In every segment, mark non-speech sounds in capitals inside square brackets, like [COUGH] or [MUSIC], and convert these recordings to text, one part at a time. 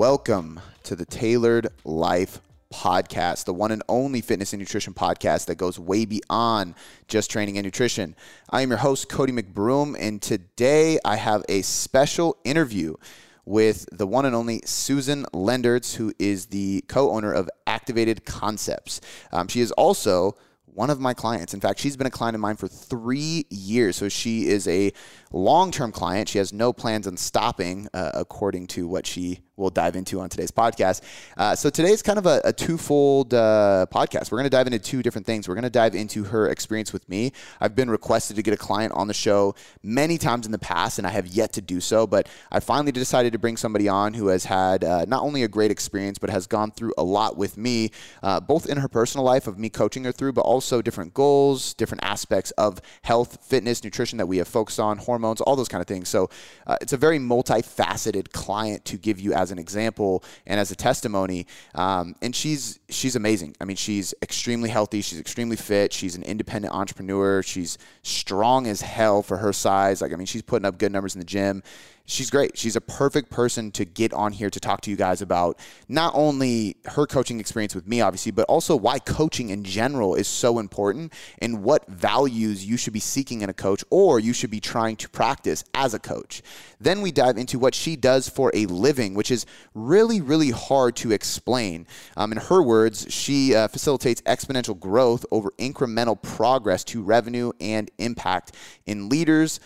Welcome to the Tailored Life podcast, the one and only fitness and nutrition podcast that goes way beyond just training and nutrition. I am your host, Cody McBroom, and today I have a special interview with the one and only Susan Lenderts, who is the co owner of Activated Concepts. Um, she is also one of my clients. In fact, she's been a client of mine for three years. So she is a long term client. She has no plans on stopping, uh, according to what she will dive into on today's podcast. Uh, so today's kind of a, a twofold uh, podcast. We're going to dive into two different things. We're going to dive into her experience with me. I've been requested to get a client on the show many times in the past, and I have yet to do so. But I finally decided to bring somebody on who has had uh, not only a great experience, but has gone through a lot with me, uh, both in her personal life of me coaching her through, but also different goals, different aspects of health, fitness, nutrition that we have focused on, hormones, all those kind of things. So uh, it's a very multifaceted client to give you as an example and as a testimony. Um, and she's she's amazing. I mean, she's extremely healthy. She's extremely fit. She's an independent entrepreneur. She's strong as hell for her size. Like I mean, she's putting up good numbers in the gym she's great. She's a perfect person to get on here to talk to you guys about not only her coaching experience with me, obviously, but also why coaching in general is so important and what values you should be seeking in a coach or you should be trying to practice as a coach. Then we dive into what she does for a living, which is really, really hard to explain. Um, in her words, she uh, facilitates exponential growth over incremental progress to revenue and impact in leaders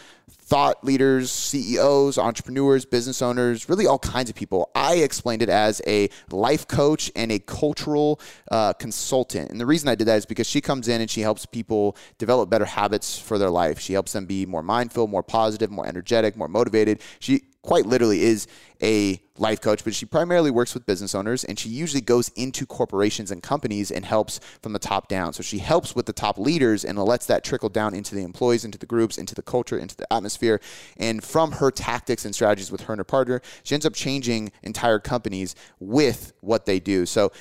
thought leaders, CEOs, entrepreneurs, business owners, really all kinds of people. I explained it as a life coach and a cultural uh, consultant. And the reason I did that is because she comes in and she helps people develop better habits for their life. She helps them be more mindful, more positive, more energetic, more motivated. She quite literally is a life coach, but she primarily works with business owners and she usually goes into corporations and companies and helps from the top down. So she helps with the top leaders and lets that trickle down into the employees, into the groups, into the culture, into the atmosphere. And from her tactics and strategies with her and her partner, she ends up changing entire companies with what they do. So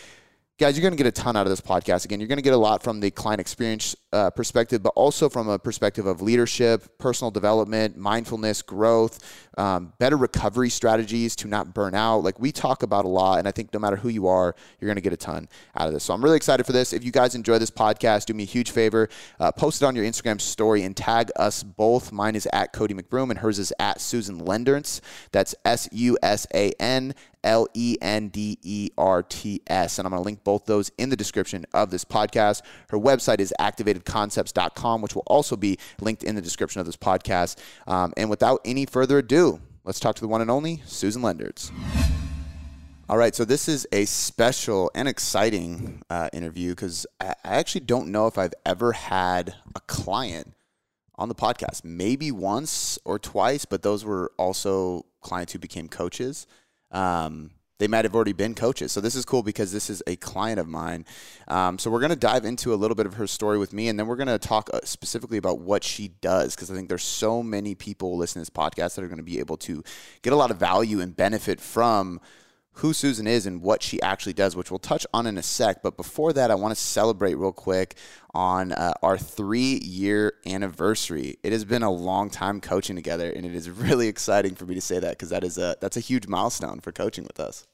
guys, you're going to get a ton out of this podcast. Again, you're going to get a lot from the client experience uh, perspective, but also from a perspective of leadership, personal development, mindfulness, growth, um, better recovery strategies to not burn out. Like we talk about a lot, and I think no matter who you are, you're going to get a ton out of this. So I'm really excited for this. If you guys enjoy this podcast, do me a huge favor, uh, post it on your Instagram story and tag us both. Mine is at Cody McBroom, and hers is at Susan Lenderts. That's S U S A N L E N D E R T S. And I'm going to link both those in the description of this podcast. Her website is activatedconcepts.com, which will also be linked in the description of this podcast. Um, and without any further ado, let's talk to the one and only Susan Lenderts. All right, so this is a special and exciting uh, interview because I actually don't know if I've ever had a client on the podcast. Maybe once or twice, but those were also clients who became coaches. Um, they might have already been coaches. So this is cool because this is a client of mine. Um, so we're going to dive into a little bit of her story with me, and then we're going to talk uh, specifically about what she does because I think there's so many people listening to this podcast that are going to be able to get a lot of value and benefit from who Susan is and what she actually does, which we'll touch on in a sec. But before that, I want to celebrate real quick on uh, our three year anniversary. It has been a long time coaching together, and it is really exciting for me to say that because that is a that's a huge milestone for coaching with us.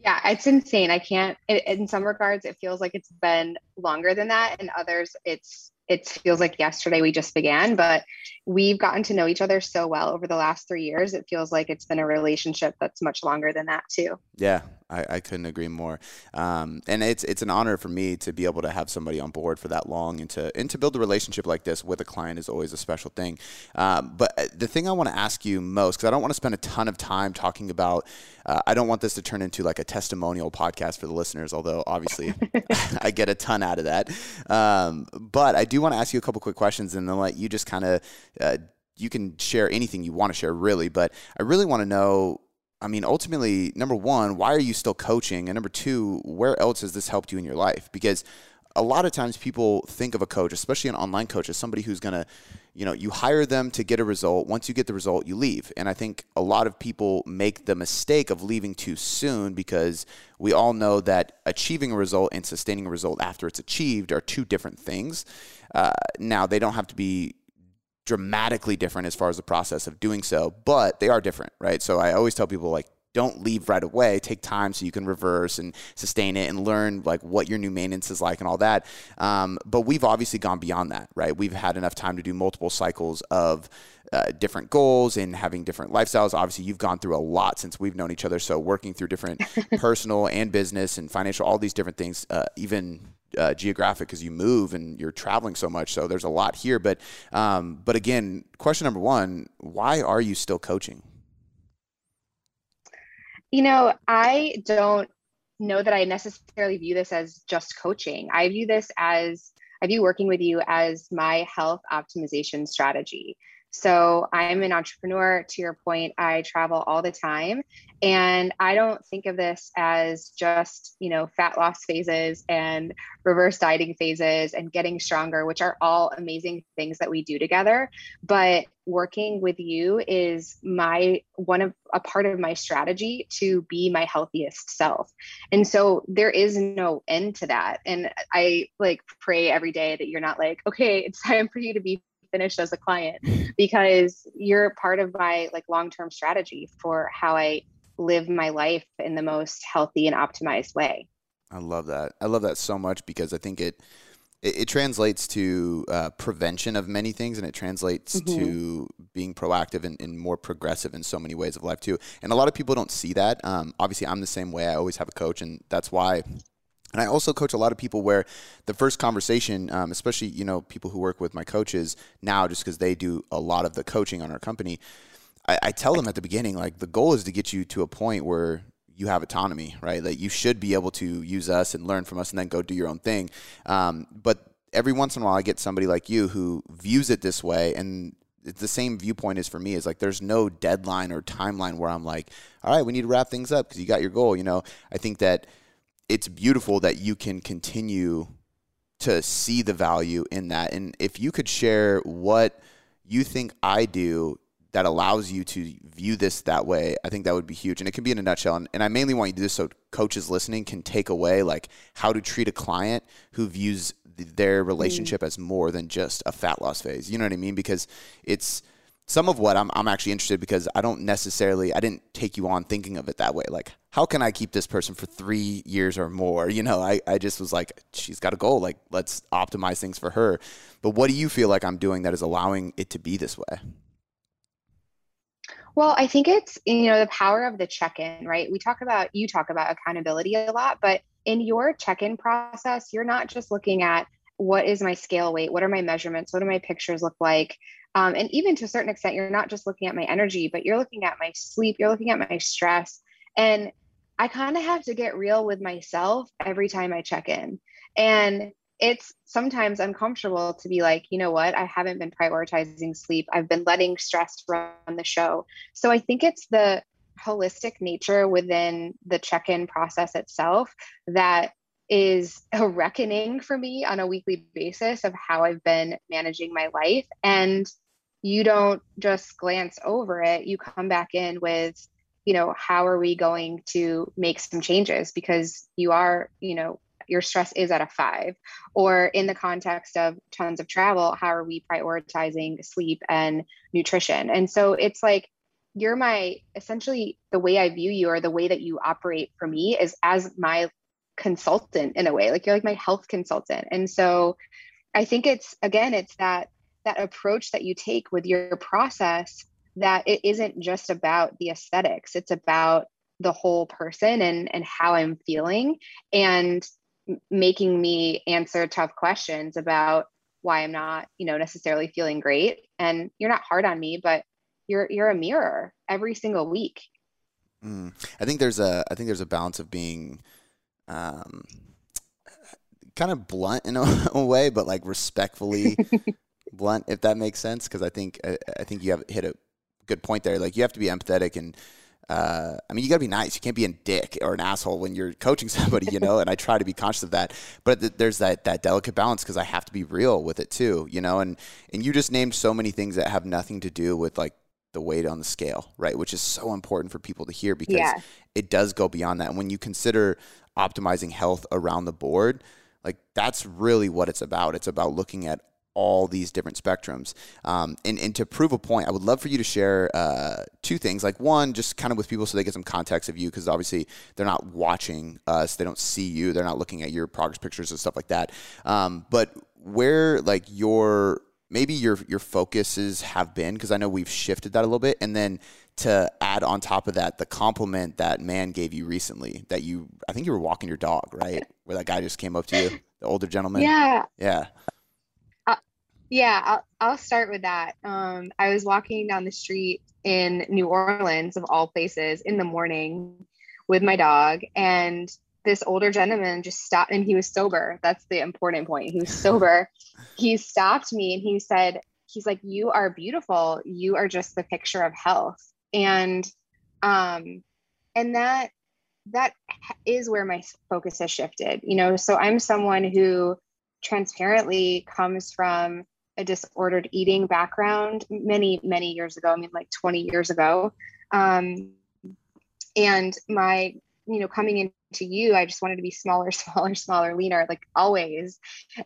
Yeah, it's insane. I can't. in some regards, it feels like it's been longer than that. In others, it's it feels like yesterday we just began, but we've gotten to know each other so well over the last three years. It feels like it's been a relationship that's much longer than that too. Yeah, I, I couldn't agree more. Um, and it's it's an honor for me to be able to have somebody on board for that long and to and to build a relationship like this with a client is always a special thing. Um, but uh, the thing I want to ask you most, because I don't want to spend a ton of time talking about, uh, I don't want this to turn into like a testimonial podcast for the listeners, although obviously [LAUGHS] [LAUGHS] I get a ton out of that. Um, but I do want to ask you a couple quick questions and then let you just kind of. Uh, you can share anything you want to share, really, but I really want to know I mean, ultimately, number one, why are you still coaching? And number two, where else has this helped you in your life? Because a lot of times people think of a coach, especially an online coach, as somebody who's going to, you know, you hire them to get a result. Once you get the result, you leave. And I think a lot of people make the mistake of leaving too soon because we all know that achieving a result and sustaining a result after it's achieved are two different things. Uh, now, they don't have to be dramatically different as far as the process of doing so, but they are different, right? So I always tell people like don't leave right away. Take time so you can reverse and sustain it and learn like what your new maintenance is like and all that. Um, but we've obviously gone beyond that, right? We've had enough time to do multiple cycles of uh, different goals and having different lifestyles. Obviously, you've gone through a lot since we've known each other. So working through different [LAUGHS] personal and business and financial, all these different things, uh, even uh, geographic because you move and you're traveling so much. So there's a lot here. But um, but again, question number one: Why are you still coaching? You know, I don't know that I necessarily view this as just coaching. I view this as, I view working with you as my health optimization strategy. So I'm an entrepreneur. To your point, I travel all the time. And I don't think of this as just, you know, fat loss phases and reverse dieting phases and getting stronger, which are all amazing things that we do together. But working with you is my one of a part of my strategy to be my healthiest self. And so there is no end to that. And I like pray every day that you're not like, okay, it's time for you to be finished as a client [LAUGHS] because you're part of my like long-term strategy for how I live my life in the most healthy and optimized way. I love that. I love that so much because I think it it, it translates to uh, prevention of many things, and it translates mm-hmm. to being proactive and, and, more progressive in so many ways of life too. And a lot of people don't see that. Um, obviously, I'm the same way. I always have a coach, and that's why and I also coach a lot of people where the first conversation, um, especially you know people who work with my coaches now, just because they do a lot of the coaching on our company, I, I, tell them at the beginning like the goal is to get you to a point where you have autonomy, right? That you should be able to use us and learn from us, and then go do your own thing. Um, but every once in a while, I get somebody like you who views it this way, and the same viewpoint is for me is like there's no deadline or timeline where I'm like, all right, we need to wrap things up because you got your goal. You know, I think that it's beautiful that you can continue to see the value in that. And if you could share what you think I do that allows you to view this that way, I think that would be huge. And it can be in a nutshell. And, and I mainly want you to do this so coaches listening can take away like how to treat a client who views their relationship mm. as more than just a fat loss phase. You know what I mean? Because it's some of what I'm, I'm actually interested because I don't necessarily I didn't take you on thinking of it that way. Like, how can I keep this person for three years or more? You know, I, I just was like, she's got a goal. Like, let's optimize things for her. But what do you feel like I'm doing that is allowing it to be this way? Well, I think it's you know the power of the check-in, right? We talk about you talk about accountability a lot, but in your check-in process, you're not just looking at what is my scale weight, what are my measurements, what do my pictures look like, um, and even to a certain extent, you're not just looking at my energy, but you're looking at my sleep, you're looking at my stress. And I kind of have to get real with myself every time I check in. And it's sometimes uncomfortable to be like, you know what, I haven't been prioritizing sleep. I've been letting stress run the show. So I think it's the holistic nature within the check in process itself that is a reckoning for me on a weekly basis of how I've been managing my life. And you don't just glance over it, you come back in with, you know, how are we going to make some changes? Because you are, you know, your stress is at a five. Or in the context of tons of travel, how are we prioritizing sleep and nutrition? And so it's like, you're my essentially the way I view you or the way that you operate for me is as my consultant in a way like you're like my health consultant and so i think it's again it's that that approach that you take with your process that it isn't just about the aesthetics. It's about the whole person and and how i'm feeling and making me answer tough questions about why i'm not you know necessarily feeling great. And you're not hard on me but you're you're a mirror every single week. Mm. i think there's a i think there's a balance of being um, kind of blunt in a, [LAUGHS] a, way, but like respectfully [LAUGHS] blunt, if that makes sense. Because I think I, I, think you have hit a good point there. Like you have to be empathetic and. Uh, I mean, you gotta be nice. You can't be a dick or an asshole when you're coaching [LAUGHS] somebody, you know. and I try to be conscious of that. But th- there's that that delicate balance because I have to be real with it too, you know. And and you just named so many things that have nothing to do with like the weight on the scale, right? Which is so important for people to hear because yeah. it does go beyond that. And when you consider optimizing health around the board, like that's really what it's about. It's about looking at all these different spectrums. Um, and, and to prove a point, I would love for you to share uh, two things. Like one, just kind of with people so they get some context of you, because obviously they're not watching us, they don't see you, they're not looking at your progress pictures and stuff like that. Um, but where like your maybe your your focuses have been, because I know we've shifted that a little bit, and then to add on top of that the compliment that man gave you recently that you I think you were walking your dog, right? [LAUGHS] Where that guy just came up to you, the older gentleman. Yeah. Yeah. Yeah, I'll, I'll start with that. Um, I was walking down the street in New Orleans, of all places, in the morning with my dog, and this older gentleman just stopped, and he was sober. That's the important point. He was [LAUGHS] sober. he stopped me and he said, "He's like, you are beautiful. You are just the picture of health." And, um, and that that is where my focus has shifted. You know, so I'm someone who transparently comes from a disordered eating background many, many years ago. I mean, like 20 years ago. Um, and my, you know, coming into you, I just wanted to be smaller, [LAUGHS] smaller, smaller, leaner, like always.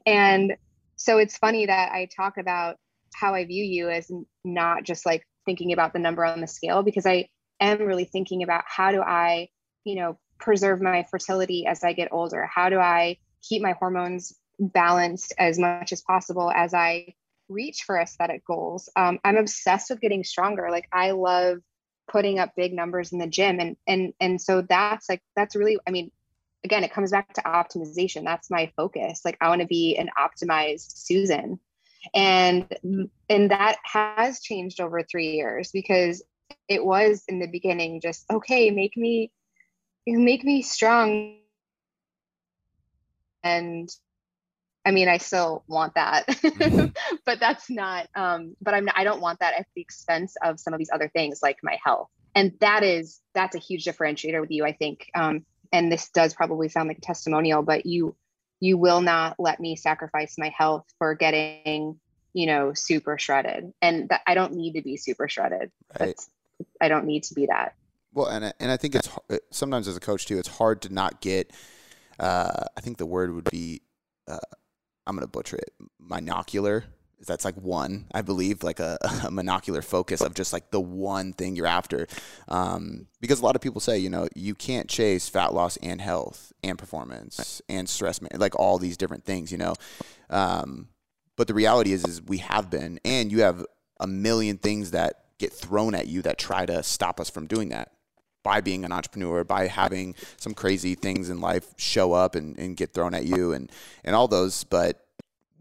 And so it's funny that I talk about how I view you as not just like thinking about the number on the scale, because I am really thinking about how do I, you know, preserve my fertility as I get older? How do I keep my hormones balanced as much as possible as I reach for aesthetic goals. Um, I'm obsessed with getting stronger. Like I love putting up big numbers in the gym, and and and so that's like that's really. I mean, again, it comes back to optimization. That's my focus. Like I want to be an optimized Susan, and and that has changed over three years because it was in the beginning just okay, make me make me strong and I mean, I still want that, mm-hmm. [LAUGHS] but that's not. Um, but I'm. I don't want that at the expense of some of these other things like my health, and that is that's a huge differentiator with you. I think. Um, and this does probably sound like a testimonial, but you you will not let me sacrifice my health for getting you know super shredded, and that I don't need to be super shredded. Right. I don't need to be that. Well, and and I think it's sometimes as a coach too, it's hard to not get. Uh, I think the word would be. Uh, I'm gonna butcher it. Monocular. Is that's like one, I believe, like a, [LAUGHS] a monocular focus of just like the one thing you're after. Um, because a lot of people say, you know, you can't chase fat loss and health and performance and stress, like all these different things, you know. Um, but the reality is, is we have been, and you have a million things that get thrown at you that try to stop us from doing that by being an entrepreneur, by having some crazy things in life show up and, and get thrown at you and, and all those, but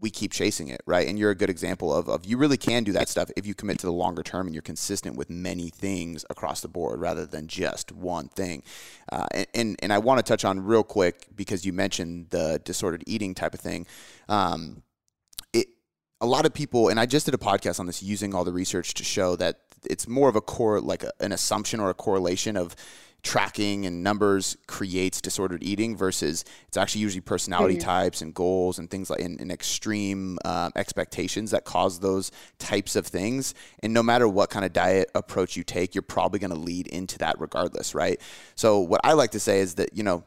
we keep chasing it, right? And you're a good example of, of you really can do that stuff if you commit to the longer term and you're consistent with many things across the board rather than just one thing. Uh, and, and, and I want to touch on real quick because you mentioned the disordered eating type of thing. Um, it, a lot of people, and I just did a podcast on this using all the research to show that it's more of a core like a, an assumption or a correlation of tracking and numbers creates disordered eating versus it's actually usually personality mm-hmm. types and goals and things like in, in extreme um, expectations that cause those types of things and no matter what kind of diet approach you take you're probably going to lead into that regardless right so what i like to say is that you know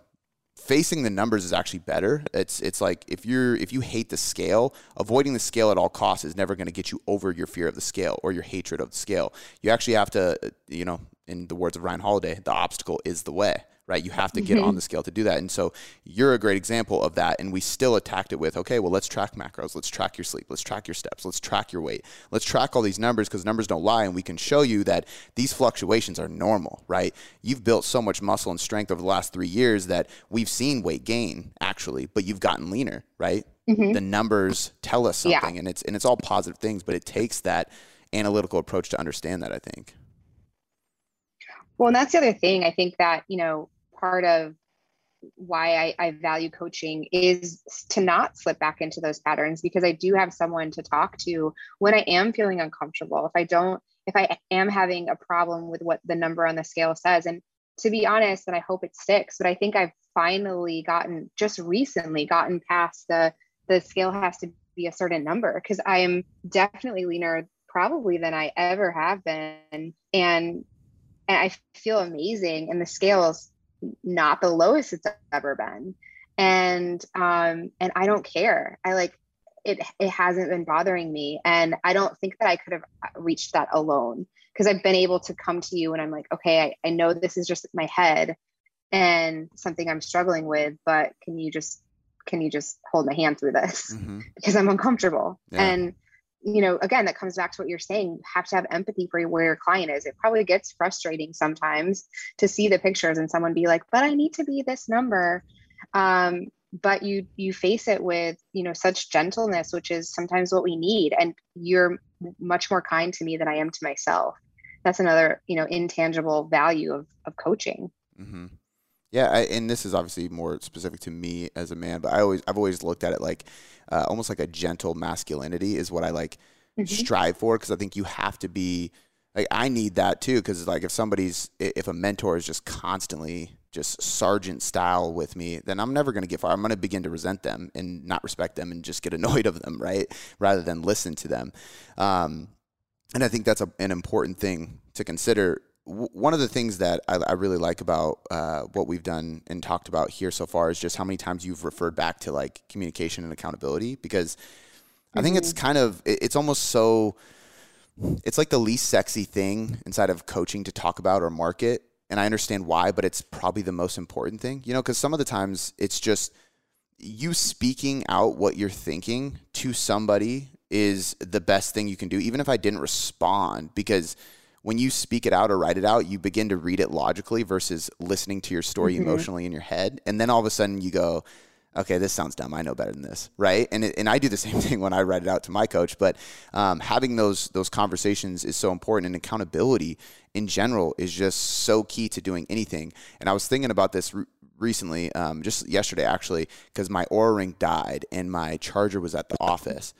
facing the numbers is actually better. It's it's like if you're if you hate the scale, avoiding the scale at all costs is never going to get you over your fear of the scale or your hatred of the scale. You actually have to, you know, in the words of Ryan Holiday, the obstacle is the way right? You have to get mm-hmm. on the scale to do that. And so you're a great example of that. And we still attacked it with, okay, well, let's track macros. Let's track your sleep. Let's track your steps. Let's track your weight. Let's track all these numbers because numbers don't lie. And we can show you that these fluctuations are normal, right? You've built so much muscle and strength over the last three years that we've seen weight gain actually, but you've gotten leaner, right? Mm-hmm. The numbers tell us something yeah. and it's, and it's all positive things, but it takes that analytical approach to understand that, I think. Well, and that's the other thing. I think that, you know, part of why I, I, value coaching is to not slip back into those patterns because I do have someone to talk to when I am feeling uncomfortable. If I don't, if I am having a problem with what the number on the scale says, and to be honest, and I hope it sticks, but I think I've finally gotten just recently gotten past the the scale has to be a certain number because I am definitely leaner probably than I ever have been, and and I feel amazing, and the scales not the lowest it's ever been. And um and i don't care. I like it it hasn't been bothering me. And i don't think that i could have reached that alone. Because i've been able to come to you and i'm like okay I, I know this is just my head and something i'm struggling with but can you just can you just hold my hand through this? Mm-hmm. [LAUGHS] because i'm uncomfortable. Yeah. and you know again that comes back to what you're saying you have to have empathy for where your client is. It probably gets frustrating sometimes to see the pictures and someone be like but i need to be this number. Um, but you you face it with you know such gentleness which is sometimes what we need. And you're much more kind to me than i am to myself. That's another you know intangible value of of coaching. Mm-hmm. Yeah I, and this is obviously more specific to me as a man but i always i've always looked at it like uh, almost like a gentle masculinity is what i like mm-hmm. strive for because i think you have to be like i need that too because like if somebody's if a mentor is just constantly just sergeant style with me, then I'm never going to get far. I'm going to begin to resent them and not respect them and just get [LAUGHS] annoyed of them, right? Rather than listen to them. Um, and I think that's a, an important thing to consider. W- one of the things that I, I really like about uh, what we've done and talked about here so far is just how many times you've referred back to like communication and accountability because mm-hmm. I think it's mm-hmm. kind of, it, it's almost so, it's like the least sexy thing inside of coaching to talk about or market and I understand why, but it's probably the most important thing, you know, because some of the times it's just you speaking out what you're thinking to somebody is the best thing you can do, even if I didn't respond, because when you speak it out or write it out, you begin to read it logically versus listening to your story mm-hmm. emotionally in your head. And then all of a sudden you go, okay, this sounds dumb. I know better than this, right? And it, and I do the [LAUGHS] same thing when I write it out to my coach. But um, having those those conversations is so important, and accountability in general is just so key to doing anything. And I was thinking about this re- recently, um, just yesterday actually, because my Oura ring died and my charger was at the office,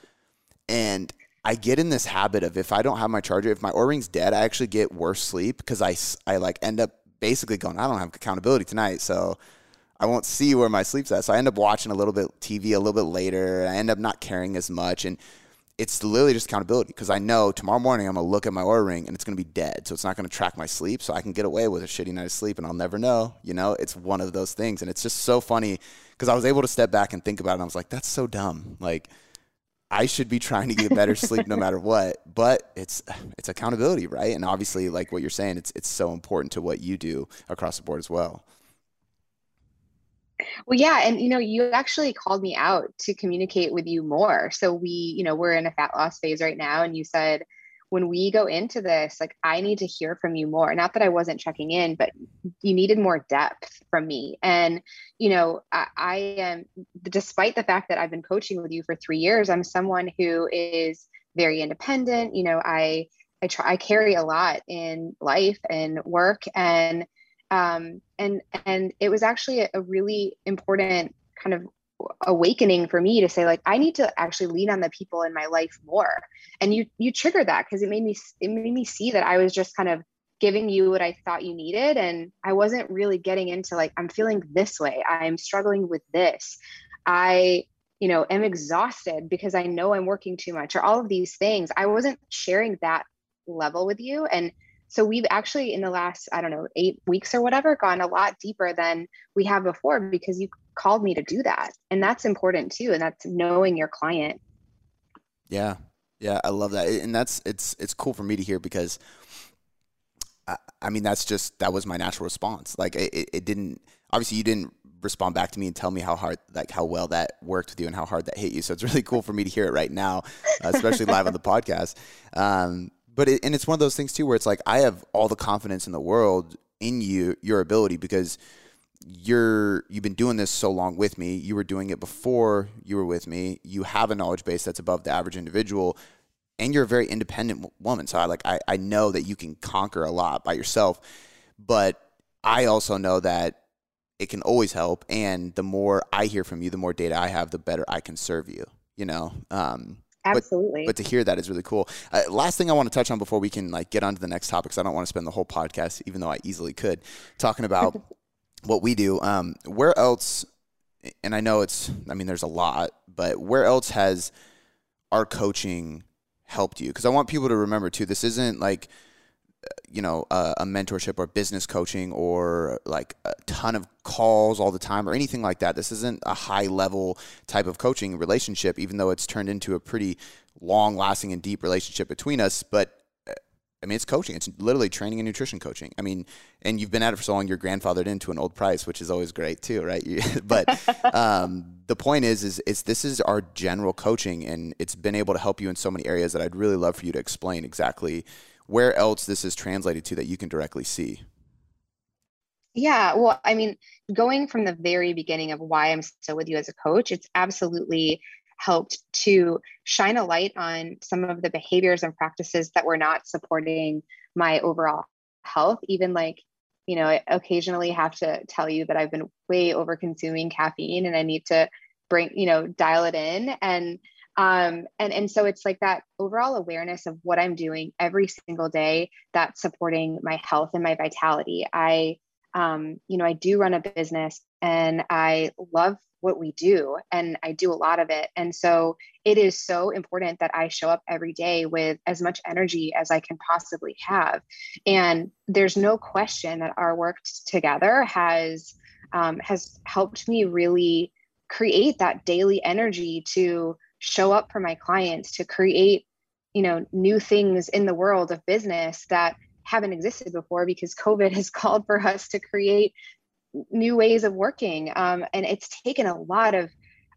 and I get in this habit of if I don't have my charger, if my Oura ring's dead, I actually get worse sleep because I I like end up basically going, I don't have accountability tonight, so I won't see where my sleep's at. So I end up watching a little bit TV a little bit later. I end up not caring as much. And it's literally just accountability because I know tomorrow morning I'm going to look at my Oura ring and it's going to be dead. So it's not going to track my sleep. So I can get away with a shitty night of sleep and I'll never know. You know, it's one of those things. And it's just so funny because I was able to step back and think about it. I was like, that's so dumb. Like, I should be trying to get better sleep no matter what. But it's it's accountability, right? And obviously, like what you're saying, it's it's so important to what you do across the board as well. Well, yeah. And, you know, you actually called me out to communicate with you more. So we, you know, we're in a fat loss phase right now. And you said, when we go into this, like, I need to hear from you more. Not that I wasn't checking in, but you needed more depth from me. And, you know, I, I am, despite the fact that I've been coaching with you for three years, I'm someone who is very independent. You know, I, I try, I carry a lot in life and work. And, um, and and it was actually a, a really important kind of awakening for me to say like i need to actually lean on the people in my life more. And you you triggered that because it made me it made me see that i was just kind of giving you what i thought you needed and i wasn't really getting into like i'm feeling this way. I'm struggling with this. I you know am exhausted because i know i'm working too much or all of these things. I wasn't sharing that level with you. And so we've actually in the last, I don't know, eight weeks or whatever, gone a lot deeper than we have before because you called me to do that. And that's important too. And that's knowing your client. Yeah. Yeah. I love that. And that's, it's, it's cool for me to hear because I, I mean, that's just, that was my natural response. Like it, it didn't, obviously you didn't respond back to me and tell me how hard, like how well that worked with you and how hard that hit you. So it's [LAUGHS] really cool for me to hear it right now, uh, especially live on the podcast. Um, but it, and it's one of those things too where it's like I have all the confidence in the world in you, your ability, because you're you've been doing this so long with me. You were doing it before you were with me. You have a knowledge base that's above the average individual, and you're a very independent woman. So I like I, I know that you can conquer a lot by yourself, but I also know that it can always help. And the more I hear from you, the more data I have, the better I can serve you. You know. Um, Absolutely. But, but, to hear that is really cool. Uh, last thing I want to touch on before we can like get on to the next topic, because I don't want to spend the whole podcast, even though I easily could, talking about [LAUGHS] what we do. Um, where else? And I know it's. I mean, there's a lot, but where else has our coaching helped you? Because I want people to remember too. This isn't like you know a, a, mentorship or business coaching or like a ton of calls all the time or anything like that this isn't a high level type of coaching relationship even though it's turned into a pretty long lasting and deep relationship between us but uh, I mean, it's coaching. It's literally training and nutrition coaching. I mean, and you've been at it for so long, you're grandfathered into an old price, which is always great too, right? [LAUGHS] but [LAUGHS] um, the point is, is, is this is our general coaching, and it's been able to help you in so many areas that I'd really love for you to explain exactly where else this is translated to that you can directly see. Yeah, well, I mean, going from the very beginning of why I'm still with you as a coach, it's absolutely helped to shine a light on some of the behaviors and practices that were not supporting my overall health. Even like, you know, I occasionally have to tell you that I've been way over consuming caffeine and I need to bring, you know, dial it in. And um, and and so it's like that overall awareness of what i'm doing every single day that's supporting my health and my vitality i um, you know i do run a business and i love what we do and i do a lot of it. And so it is so important that i show up every day with as much energy as i can possibly have. And there's no question that our work together has um, has helped me really create that daily energy to show up for my clients to create you know new things in the world of business that haven't existed before because covid [LAUGHS] has called for us to create new ways of working. Um, and it's taken a lot of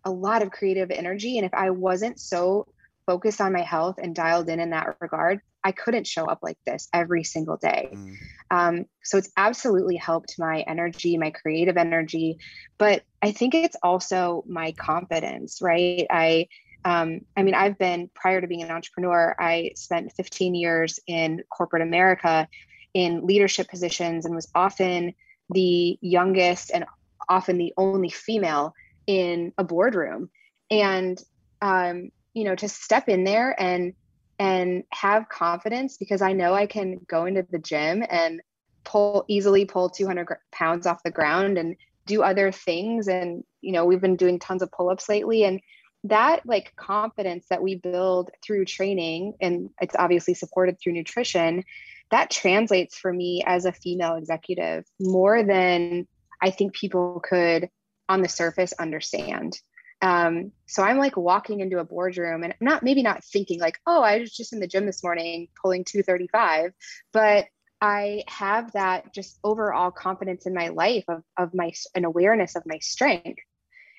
a lot of creative energy. And if i wasn't so focused on my health and dialed in in that regard i couldn't show up like this every single day. Mm. um, so it's absolutely helped my energy my creative energy. But i think it's also my confidence right? I um, I mean, I've been prior to being an entrepreneur, I spent 15 years in corporate America in leadership positions and was often the youngest and often the only female in a boardroom. And um, you know, to step in there and and have confidence because I know I can go into the gym and pull easily pull 200 pounds off the ground and do other things. And you know, we've been doing tons of pull-ups lately, and that like confidence that we build through training and it's obviously supported through nutrition that translates for me as a female executive more than i think people could on the surface understand. Um, so i'm like walking into a boardroom and not maybe not thinking like oh i was just in the gym this morning pulling 235 but i have that just overall confidence in my life of, of my an awareness of my strength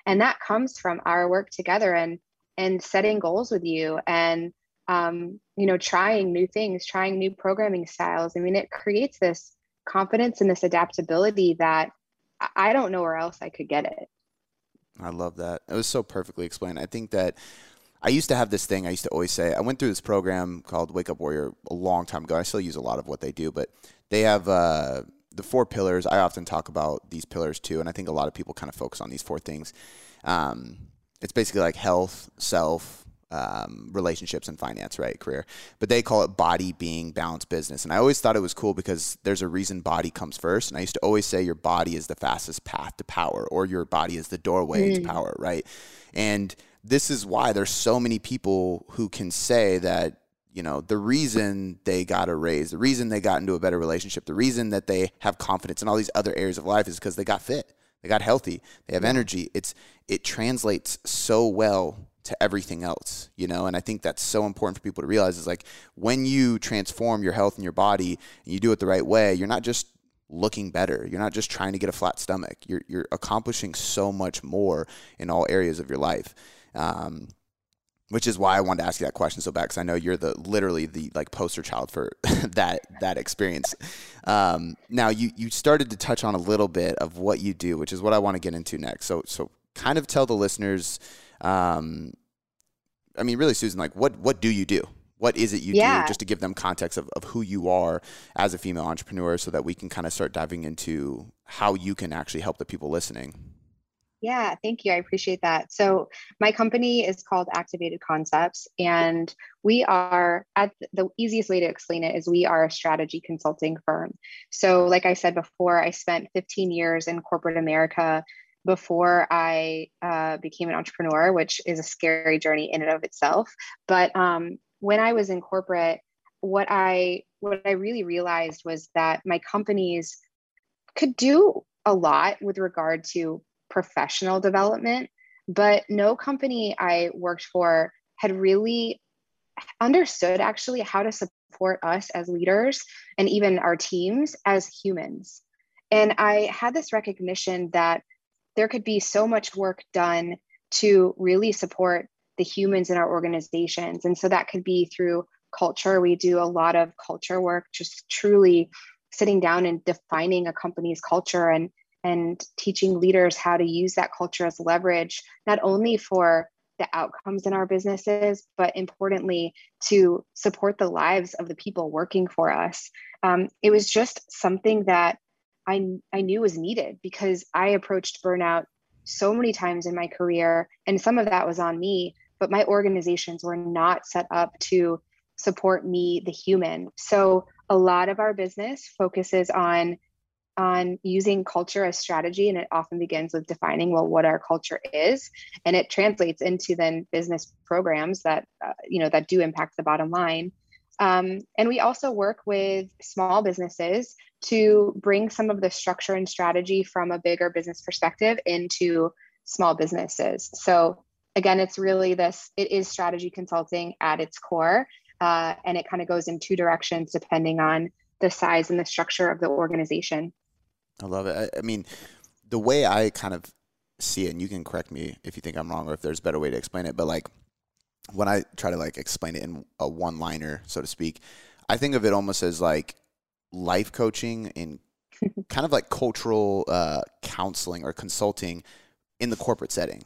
and that comes from our work together and and setting goals with you and um, you know trying new things trying new programming styles i mean it creates this confidence and this adaptability that i don't know where else i could get it i love that it was so perfectly explained i think that I used to have this thing I used to always say. I went through this program called Wake Up Warrior a long time ago. I still use a lot of what they do, but they have uh, the four pillars. I often talk about these pillars too, and I think a lot of people kind of focus on these four things. Um, it's basically like health, self, um, relationships, and finance, right? Career. But they call it body, being, balance, business. And I always thought it was cool because there's a reason body comes first. And I used to always say your body is the fastest path to power, or your body is the doorway mm. to power, right? And this is why there's so many people who can say that you know the reason they got a raise the reason they got into a better relationship the reason that they have confidence in all these other areas of life is because they got fit they got healthy they have energy. It's it translates so well to everything else you know and i think that's so important for people to realize is like when you transform your health and your body and you do it the right way you're not just looking better you're not just trying to get a flat stomach you're, you're accomplishing so much more in all areas of your life. Um, which is why I wanted to ask you that question so bad because I know you're the literally the like poster child for [LAUGHS] that that experience. Um, now you you started to touch on a little bit of what you do, which is what I want to get into next. So so kind of tell the listeners. Um, I mean, really, Susan, like what what do you do? What is it you yeah. do? Just to give them context of, of who you are as a female entrepreneur, so that we can kind of start diving into how you can actually help the people listening. Yeah, thank you. I appreciate that. So, my company is called Activated Concepts, and we are at the easiest way to explain it is we are a strategy consulting firm. So, like I said before, I spent 15 years in corporate America before I uh, became an entrepreneur, which is a scary journey in and of itself. But um, when I was in corporate, what I what I really realized was that my companies could do a lot with regard to professional development, but no company I worked for had really understood actually how to support us as leaders and even our teams as humans. And I had this recognition that there could be so much work done to really support the humans in our organizations. And so that could be through culture. We do a lot of culture work, just truly sitting down and defining a company's culture and and teaching leaders how to use that culture as leverage, not only for the outcomes in our businesses, but importantly, to support the lives of the people working for us. Um, it was just something that I, I knew was needed because I approached burnout so many times in my career, and some of that was on me, but my organizations were not set up to support me, the human. So a lot of our business focuses on on using culture as strategy and it often begins with defining well what our culture is and it translates into then business programs that uh, you know that do impact the bottom line um, and we also work with small businesses to bring some of the structure and strategy from a bigger business perspective into small businesses so again it's really this it is strategy consulting at its core uh, and it kind of goes in two directions depending on the size and the structure of the organization. I love it. I, I, mean, the way I kind of see it, and you can correct me if you think I'm wrong or if there's a better way to explain it, but like when I try to like explain it in a one liner, so to speak, I think of it almost as like life coaching in [LAUGHS] kind of like cultural uh, counseling or consulting in the corporate setting,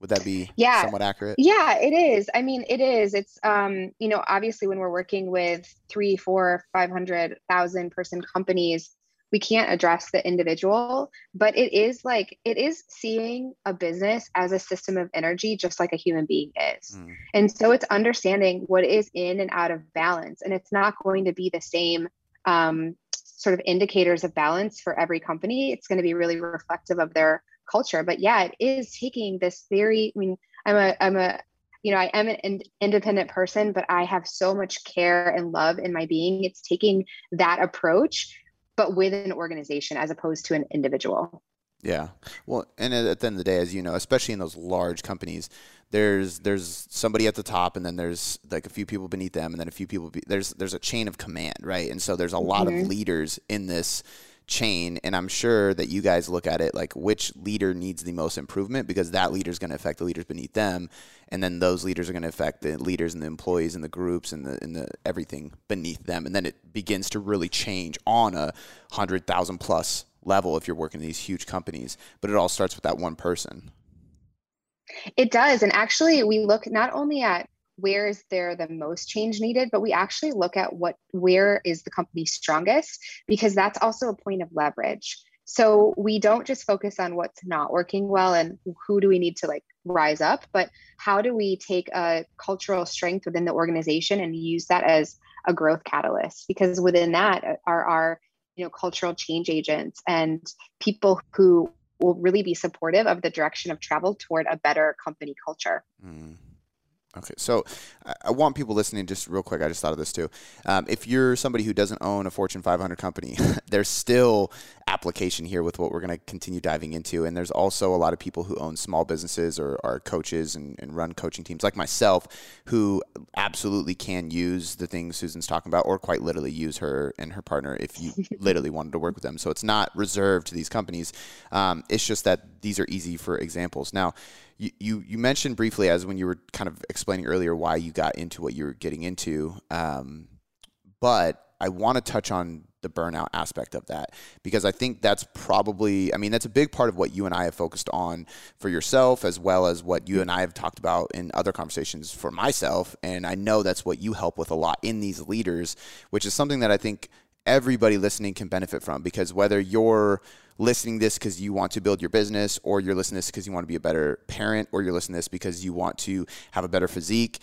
would that be yeah. somewhat accurate? Yeah, it is. I mean, it is. It's um, you know, obviously when we're working with three, four, five hundred thousand person companies, we can't address the individual, but it is like it is seeing a business as a system of energy, just like a human being is. Mm. And so it's understanding what is in and out of balance. And it's not going to be the same um, sort of indicators of balance for every company. It's going to be really reflective of their culture. But yeah, it is taking this very, I mean, I'm a, I'm a, you know, I am an independent person, but I have so much care and love in my being. It's taking that approach, but with an organization as opposed to an individual. Yeah. Well, and at the end of the day, as you know, especially in those large companies, there's there's somebody at the top, and then there's like a few people beneath them, and then a few people. Be, there's there's a chain of command, right? And so there's a lot mm-hmm. of leaders in this chain and i'm sure that you guys look at it like which leader needs the most improvement because that leader is going to affect the leaders beneath them and then those leaders are going to affect the leaders and the employees and the groups and the, and the everything beneath them and then it begins to really change on a 100,000 plus level if you're working in these huge companies but it all starts with that one person. It does and actually we look not only at where is there the most change needed but we actually look at what where is the company strongest because that's also a point of leverage. So we don't just focus on what's not working well and who do we need to like rise up but how do we take a cultural strength within the organization and use that as a growth catalyst? Because within that are our you know cultural change agents and people who will really be supportive of the direction of travel toward a better company culture. Mm. Okay, so I want people listening just real quick. I just thought of this too. Um, if you're somebody who doesn't own a Fortune 500 company, [LAUGHS] there's still application here with what we're going to continue diving into. And there's also a lot of people who own small businesses or are coaches and, and run coaching teams, like myself, who absolutely can use the things Susan's talking about, or quite literally use her and her partner if you [LAUGHS] literally wanted to work with them. So it's not reserved to these companies. Um, it's just that these are easy for examples. Now, you, you, mentioned briefly as when you were kind of explaining earlier why you got into what you were getting into, um, but I want to touch on the burnout aspect of that because I think that's probably I mean that's a big part of what you and I have focused on for yourself as well as what you and I have talked about in other conversations for myself. And I know that's what you help with a lot in these leaders which is something that I think everybody listening can benefit from because whether you're listening this because you want to build your business, or you're listening this because you want to be a better parent, or you're listening this because you want to have a better physique.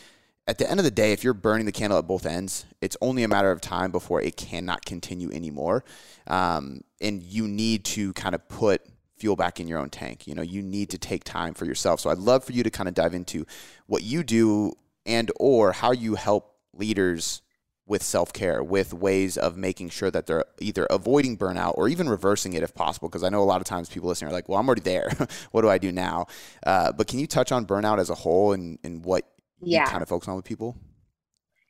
At the end of the day, if you're burning the candle at both ends, it's only a matter of time before it cannot continue anymore. Um, and you need to kind of put fuel back in your own tank. You know, you need to take time for yourself. So I'd love for you to kind of dive into what you do and or how you help leaders with self care, with ways of making sure that they're either avoiding burnout or even reversing it if possible. Because I know a lot of times people listening are like, well, I'm already there. [LAUGHS] what do I do now? Uh, but can you touch on burnout as a whole and, and what yeah. you kind of focus on with people?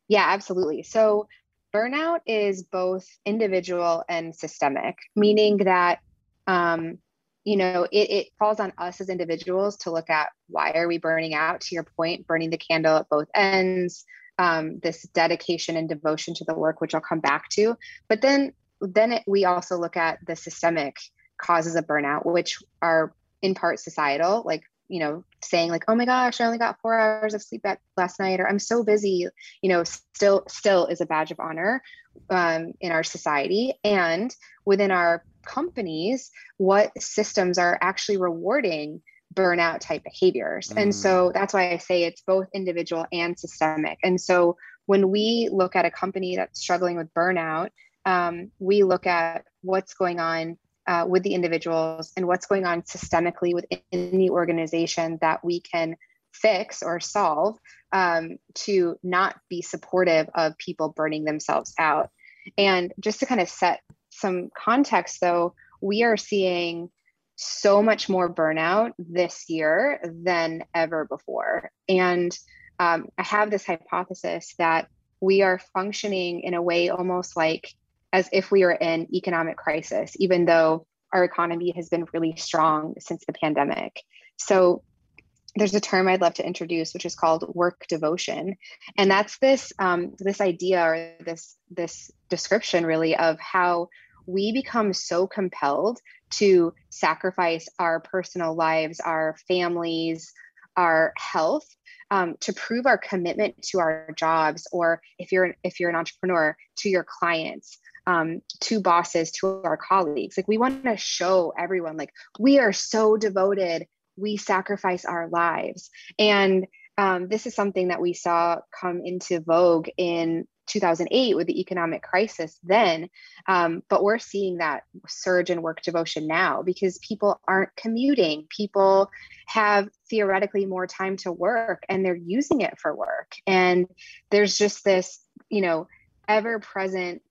Yeah, absolutely. So, burnout is both individual and systemic, meaning that, um, you know, it, it falls on us as individuals to look at why are we burning out, to your point, burning the candle at both ends um, this dedication and devotion to the work, which I'll come back to. But then, then it, we also look at the systemic causes of burnout, which are in part societal, like you know, saying like, "Oh my gosh, I only got four hours of sleep last night," or "I'm so busy," you know, still still is a badge of honor um, in our society and within our companies. What systems are actually rewarding burnout type behaviors. Mm. And so that's why I say it's both individual and systemic. And so when we look at a company that's struggling with burnout, um, we look at what's going on uh, with the individuals and what's going on systemically within the organization that we can fix or solve um, to not be supportive of people burning themselves out. And just to kind of set some context, though, we are seeing so much more burnout this year than ever before. And um, I have this hypothesis that we are functioning in a way almost like as if we are in economic crisis, even though our economy has been really strong since the pandemic. So there's a term I'd love to introduce, which is called work devotion, and that's this um, this idea or this this description really of how we become so compelled to sacrifice our personal lives, our families, our health um, to prove our commitment to our jobs, or if you're if you're an entrepreneur, to your clients, um, to bosses, to our colleagues. Like we want to show everyone, like we are so devoted. We sacrifice our lives, and um, this is something that we saw come into vogue in 2008 with the economic crisis then. Um, but we're seeing that surge in work devotion now because people aren't commuting. People have theoretically more time to work and they're using it for work. And there's just this, you know, ever present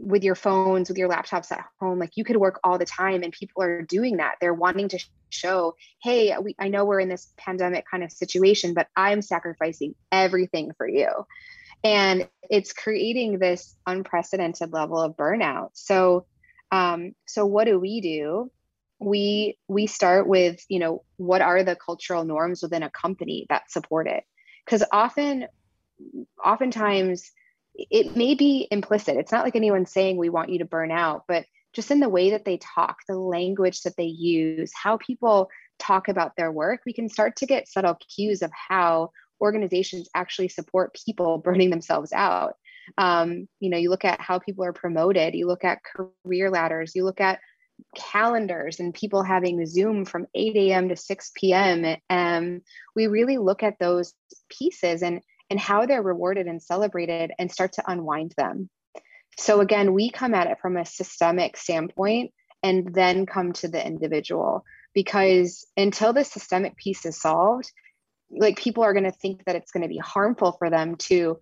with your phones, with your laptops at home, like you could work all the time and people are doing that. They're wanting to show, hey, we, I know we're in this pandemic kind of situation, but I'm sacrificing everything for you and it's creating this unprecedented level of burnout. So um, so what do we do? We we start with you know what are the cultural norms within a company that support it? Because often oftentimes it may be implicit. It's not like anyone's saying we want you to burn out but just in the way that they talk the language that they use how people talk about their work we can start to get subtle cues of how organizations actually support people [LAUGHS] burning themselves out. Um, you know, you look at how people are promoted, you look at career ladders, you look at calendars and people having Zoom from 8 a.m. to 6 p.m. And we really look at those pieces and and how they're rewarded and celebrated and start to unwind them. So again, we come at it from a systemic standpoint and then come to the individual because until the systemic piece is solved, like people are going to think that it's going to be harmful for them to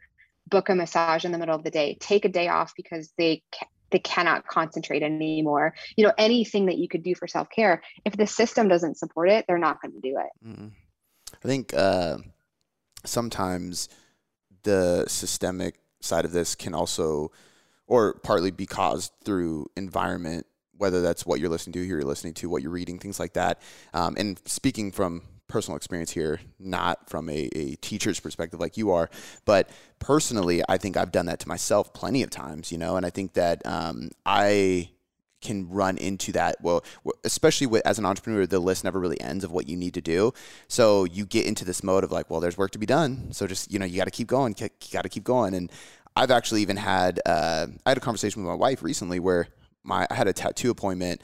book a massage in the middle of the day take a day off because they they cannot concentrate anymore. You know anything that you could do for self-care if the system doesn't support it they're not going to do it. Mm-hmm. i think uh, sometimes the systemic side of this can also or partly be caused through environment whether that's what you're listening to who you're listening to what you're reading things like that. Um, and speaking from personal experience here, not from a, a teacher's perspective like you are, but personally, I think I've done that to myself plenty of times, you know, and I think that um, I can run into that. Well, especially with, as an entrepreneur, the list never really ends of what you need to do. So you get into this mode of like, well, there's work to be done. So just, you know, you got to keep going, you got to keep going. And I've actually even had, uh, I had a conversation with my wife recently where my, I had a tattoo appointment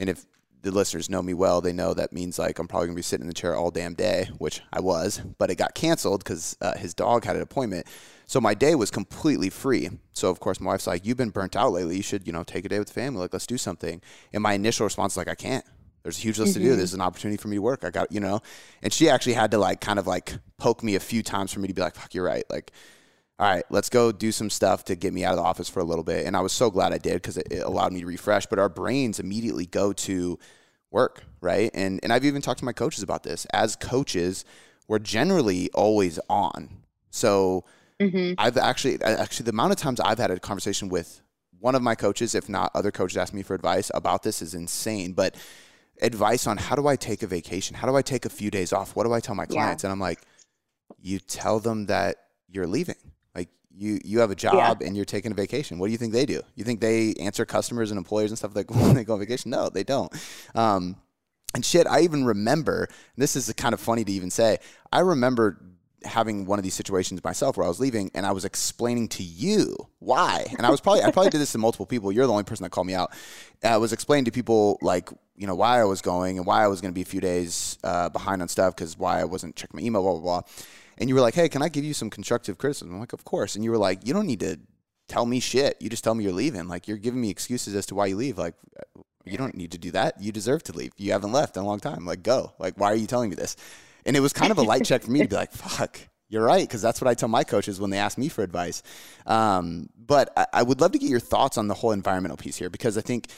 and if the listeners know me well, they know that means like I'm probably gonna be sitting in the chair all damn day, which I was, but it got canceled because uh, his dog had an appointment. So my day was completely free. So of course my wife's like, "You've been burnt out lately. You should, you know, take a day with the family. Like, let's do something." And my initial response is like, "I can't. There's a huge list mm-hmm. to do. Mm-hmm. There's an opportunity for me to work. I got, you know." And she actually had to like kind of like poke me a few times for me to be like, "Fuck, you're right." Like all right, let's go do some stuff to get me out of the office for a little bit. And I was so glad I did because it, it allowed me to refresh. But our brains immediately go to work, right? And and I've even talked to my coaches about this. As coaches, we're generally always on. So mm-hmm. I've actually actually the amount of times I've had a conversation with one of my coaches, if not other coaches, ask me for advice about this is insane. But advice on how do I take a vacation? How do I take a few days off? What do I tell my clients? Yeah. And I'm like, you tell them that you're leaving. You you have a job yeah. and you're taking a vacation. What do you think they do? You think they answer customers and employers and stuff like [LAUGHS] when they go on vacation? No, they don't. Um, and shit, I even remember. This is kind of funny to even say. I remember having one of these situations myself where I was leaving and I was explaining to you why. And I was probably I probably did this to multiple people. You're the only person that called me out. I was explaining to people like you know why I was going and why I was going to be a few days uh, behind on stuff because why I wasn't checking my email, blah blah blah. And you were like, "Hey, can I give you some constructive criticism?" I'm like, "Of course." And you were like, "You don't need to tell me shit. You just tell me you're leaving. Like you're giving me excuses as to why you leave. Like you don't need to do that. You deserve to leave. You haven't left in a long time. Like go. Like why are you telling me this?" And it was kind of a light check for me to be like, [LAUGHS] "Fuck." You're right, because that's what I tell my coaches when they ask me for advice. Um, but I, I would love to get your thoughts on the whole environmental piece here, because I think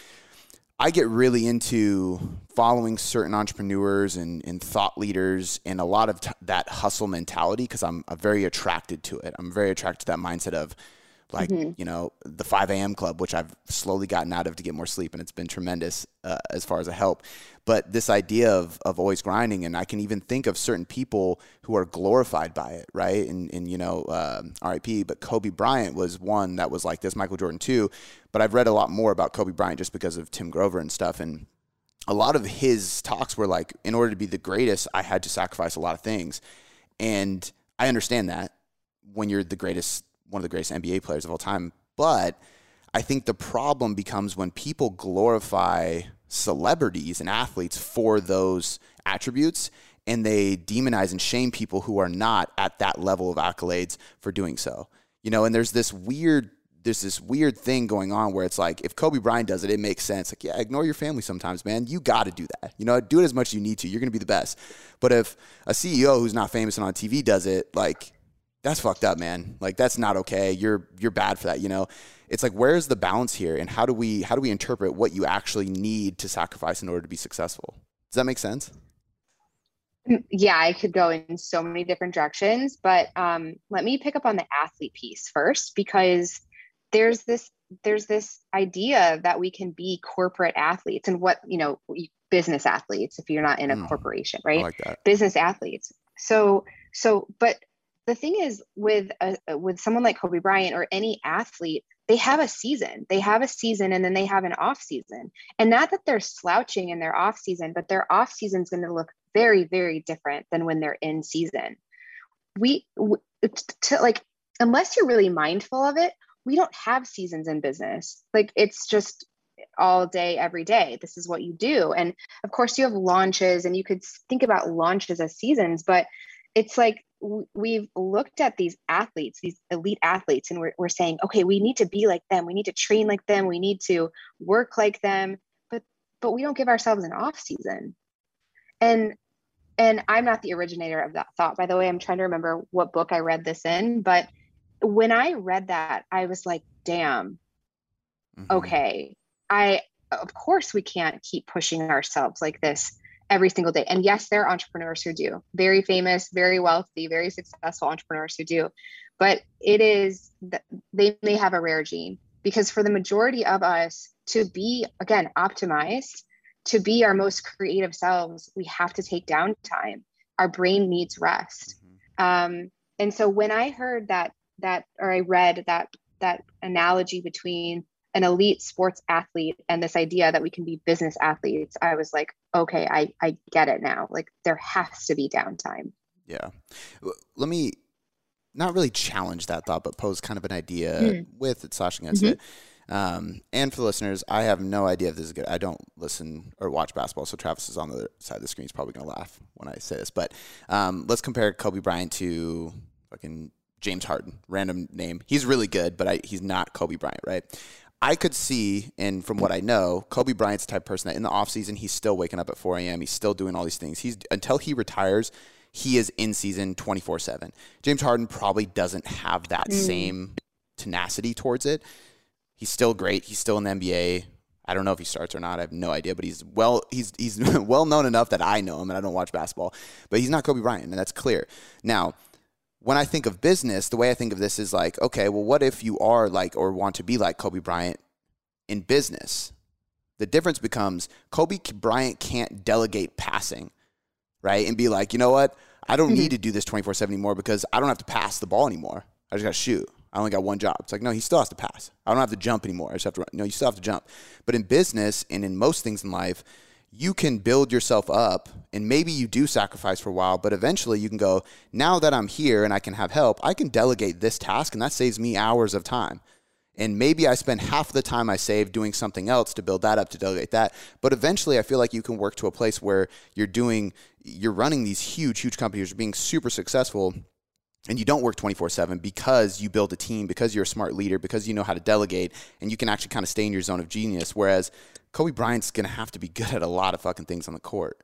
I get really into following certain entrepreneurs and, and thought leaders and a lot of t- that hustle mentality because I'm, I'm very attracted to it. I'm very attracted to that mindset of like mm-hmm. you know the 5 a.m club which i've slowly gotten out of to get more sleep and it's been tremendous uh, as far as a help. But this idea of, of always grinding and i can even think of certain people who are glorified by it right? And, and you know uh, um, rip but kobe bryant was one that was like this michael jordan too but i've read a lot more about kobe bryant just because of tim grover and stuff and a lot of his talks were like in order to be the greatest i had to sacrifice a lot of things. And i understand that when you're the greatest one of the greatest NBA players of all time. But I think the problem becomes when people glorify celebrities and athletes for those attributes and they demonize and shame people who are not at that level of accolades for doing so. You know, and there's this weird there's this weird thing going on where it's like if Kobe Bryant does it, it makes sense. Like, yeah, ignore your family sometimes, man. You got to do that. You know, do it as much as you need to. You're going to be the best. But if a CEO who's not famous and on TV does it, like that's fucked up, man. Like that's not okay. You're you're bad for that, you know. It's like where's the balance here and how do we how do we interpret what you actually need to sacrifice in order to be successful? Does that make sense? Mm, yeah, I could go in so many different directions, but um, let me pick up on the athlete piece first because there's this there's this idea that we can be corporate athletes and what you know business athletes if you're not in a mm, corporation, right? Like business athletes. So so but the thing is with a, with someone like Kobe Bryant or any athlete, they have a season. They have a season and then they have an off season. And not that they're slouching in their off season, but their off season is going to look very very different than when they're in season. We to like unless you're really mindful of it, we don't have seasons in business. Like it's just all day every day this is what you do and of course you have launches and you could think about launches as seasons but it's like we've looked at these athletes, these elite athletes, and we're, we're saying, okay, we need to be like them. We need to train like them. We need to work like them. But but we don't give ourselves an off season. And and I'm not the originator of that thought. By the way, I'm trying to remember what book I read this in. But when I read that, I was like, damn, mm-hmm. okay. I of course we can't keep pushing ourselves like this every single day. And yes, there are entrepreneurs who do, very famous, very wealthy, very successful entrepreneurs who do. But it is, they may have a rare gene because for the majority of us to be, again, optimized, to be our most creative selves, we have to take downtime. Our brain needs rest. Mm-hmm. Um, and so when I heard that, that, or I read that, that analogy between an elite sports athlete and this idea that we can be business athletes, I was like, okay, I, I get it now. Like there has to be downtime. Yeah. Let me not really challenge that thought, but pose kind of an idea mm. with it slash against mm-hmm. it. Um, and for the listeners, I have no idea if this is good. I don't listen or watch basketball, so Travis is on the other side of the screen. He's probably going to laugh when I say this. But um, let's compare Kobe Bryant to fucking James Harden, random name. He's really good, but I, he's not Kobe Bryant, right? I could see, and from what I know, Kobe Bryant's the type of person that in the offseason, he's still waking up at 4 a.m. He's still doing all these things. He's until he retires, he is in season 24 7. James Harden probably doesn't have that mm. same tenacity towards it. He's still great. He's still in the NBA. I don't know if he starts or not. I have no idea, but he's well he's he's [LAUGHS] well known enough that I know him and I don't watch basketball. But he's not Kobe Bryant, and that's clear. Now, when I think of business, the way I think of this is like, okay, well, what if you are like or want to be like Kobe Bryant in business? The difference becomes Kobe Bryant can't delegate passing, right? And be like, you know what? I don't need mm-hmm. to do this 24 7 anymore because I don't have to pass the ball anymore. I just got to shoot. I only got one job. It's like, no, he still has to pass. I don't have to jump anymore. I just have to run. No, you still have to jump. But in business and in most things in life, you can build yourself up and maybe you do sacrifice for a while, but eventually you can go, now that I'm here and I can have help, I can delegate this task and that saves me hours of time. And maybe I spend half the time I save doing something else to build that up to delegate that. But eventually I feel like you can work to a place where you're doing, you're running these huge, huge companies, you're being super successful and you don't work 24/7 because you build a team because you're a smart leader because you know how to delegate and you can actually kind of stay in your zone of genius whereas Kobe Bryant's going to have to be [LAUGHS] good at a lot of fucking things on the court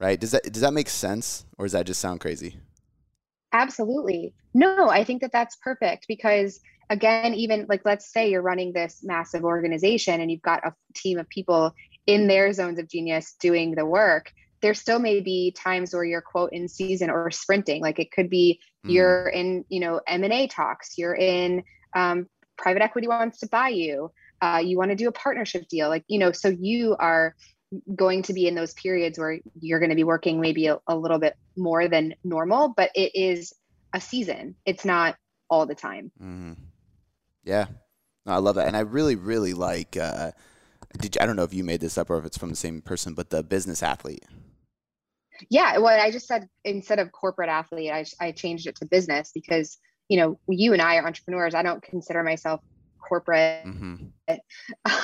right does that does that make sense or does that just sound crazy Absolutely. No, I think that that's perfect because again even like let's say you're running this massive organization and you've got a team of people in their zones of genius doing the work there still may be times where you're quote in season or sprinting like it could be mm. you're in you know m&a talks you're in um, private equity wants to buy you uh, you want to do a partnership deal like you know so you are going to be in those periods where you're going to be working maybe a, a little bit more than normal but it is a season it's not all the time. Mm. yeah. No, i love that and i really really like uh, did you, I don't know if you made this up or if it's from the same person, but the business athlete. Yeah well i just said instead of corporate athlete i, I changed it to business because you know you and i are entrepreneurs. I don't consider myself corporate mm-hmm.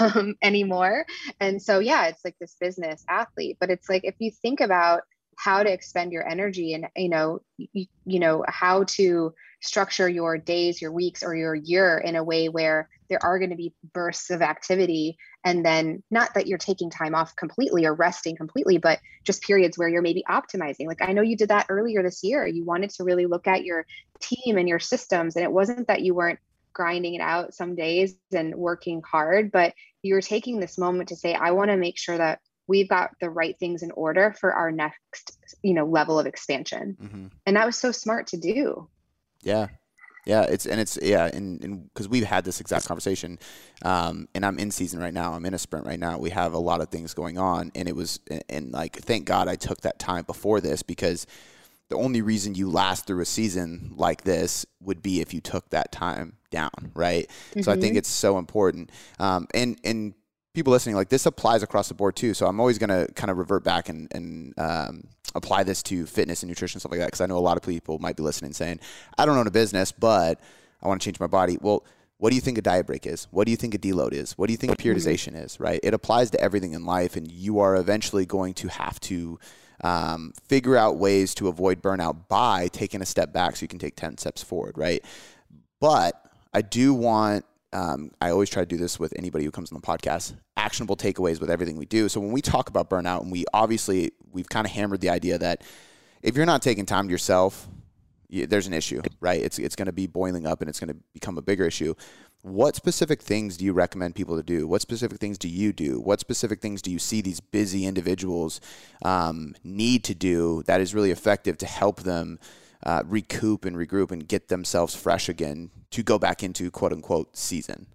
um, [LAUGHS] anymore. And so yeah it's like this business athlete. But it's like if you think about how to expend your energy and you know you, you know how to structure your days your weeks or your year in a way where there are going to be bursts of activity and then not that you're taking time off completely or resting completely but just periods where you're maybe optimizing. Like i know you did that earlier this year. You wanted to really look at your team and your systems and it wasn't that you weren't grinding it out some days and working hard but you were taking this moment to say i want to make sure that we've got the right things in order for our next you know level of expansion mm-hmm. and that was so smart to do yeah yeah, it's and it's yeah, and because we've had this exact conversation, um, and I'm in season right now. I'm in a sprint right now. We have a lot of things going on, and it was and like thank God I took that time before this because the only reason you last through a season like this would be if you took that time down, right? Mm-hmm. So I think mm-hmm. it's so important. Um, and and people listening, like this applies across the board too. So I'm always going to kind of revert back and, and um, apply this to fitness and nutrition, stuff like that. Because I know a lot of people might be listening saying, I don't own a business, but I want to change my body. Well, what do you think a diet break is? What do you think a deload is? What do you think a mm-hmm. periodization is, right? It applies to everything in life, and you are eventually going to have to um, figure out ways to avoid burnout by taking a step back so you can take 10 steps forward, right? But I do want um, I always try to do this with anybody who comes on the podcast actionable takeaways with everything we do. So when we talk about burnout, and we obviously, we've kind of hammered the idea that if you're not taking time to yourself, you, there's an issue, right? It's, it's going to be boiling up and it's going to become a bigger issue. What specific things do you recommend people to do? What specific things do you do? What specific things do you see these busy individuals um, need to do that is really effective to help them uh, recoup and regroup and get themselves fresh again to go back into quote unquote season?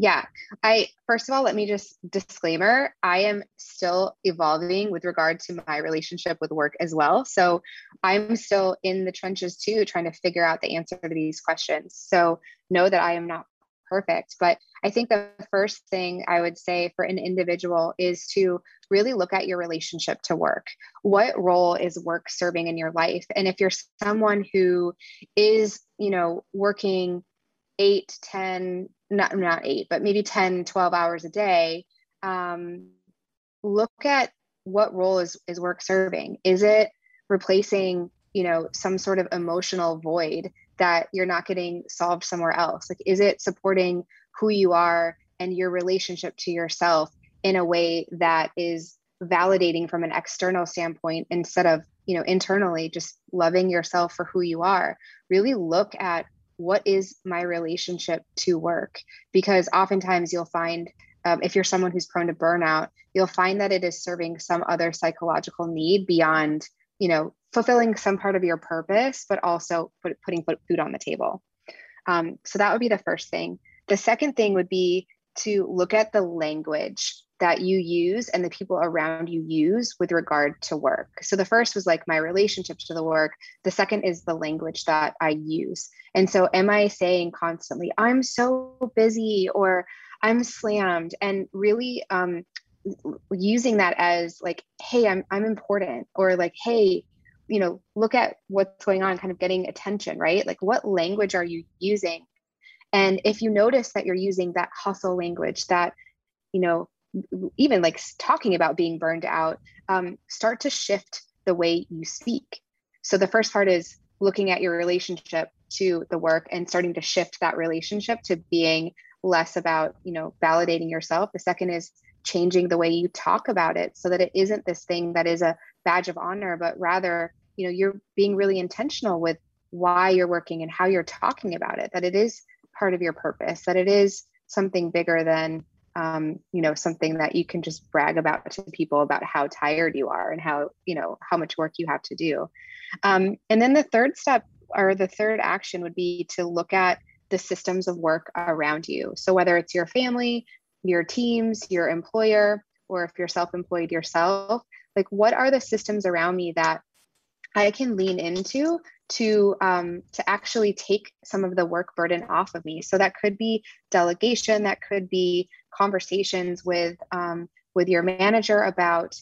Yeah, I first of all, let me just disclaimer I am still evolving with regard to my relationship with work as well. So I'm still in the trenches too, trying to figure out the answer to these questions. So know that I am not perfect. But I think the first thing I would say for an individual is to really look at your relationship to work. What role is work serving in your life? And if you're someone who is, you know, working eight, 10, not, not eight, but maybe 10, 12 hours a day, um, look at what role is, is work serving? Is it replacing, you know, some sort of emotional void that you're not getting solved somewhere else? Like, is it supporting who you are and your relationship to yourself in a way that is validating from an external standpoint instead of you know internally just loving yourself for who you are really look at what is my relationship to work? Because oftentimes you'll find um, if you're someone who's prone to burnout you'll find that it is serving some other psychological need beyond you know fulfilling some part of your purpose but also put, putting food on the table. Um, so that would be the first thing. The second thing would be to look at the language that you use and the people around you use with regard to work. So the first was like my relationship to the work. The second is the language that I use. And so am I saying constantly, I'm so busy or I'm slammed and really um, using that as like, hey, I'm I'm important or like, hey, you know, look at what's going on, kind of getting attention, right? Like what language are you using? And if you notice that you're using that hustle language, that, you know, even like talking about being burned out, um, start to shift the way you speak. So the first part is looking at your relationship to the work and starting to shift that relationship to being less about, you know, validating yourself. The second is changing the way you talk about it so that it isn't this thing that is a badge of honor, but rather, you know, you're being really intentional with why you're working and how you're talking about it, that it is part of your purpose, that it is something bigger than um, you know something that you can just brag about to people about how tired you are and how you know how much work you have to do. Um, and then the third step or the third action would be to look at the systems of work around you. So whether it's your family your teams your employer or if you're self-employed yourself like what are the systems around me that i can lean into to um, to actually take some of the work burden off of me. So that could be delegation, that could be conversations with um, with your manager about,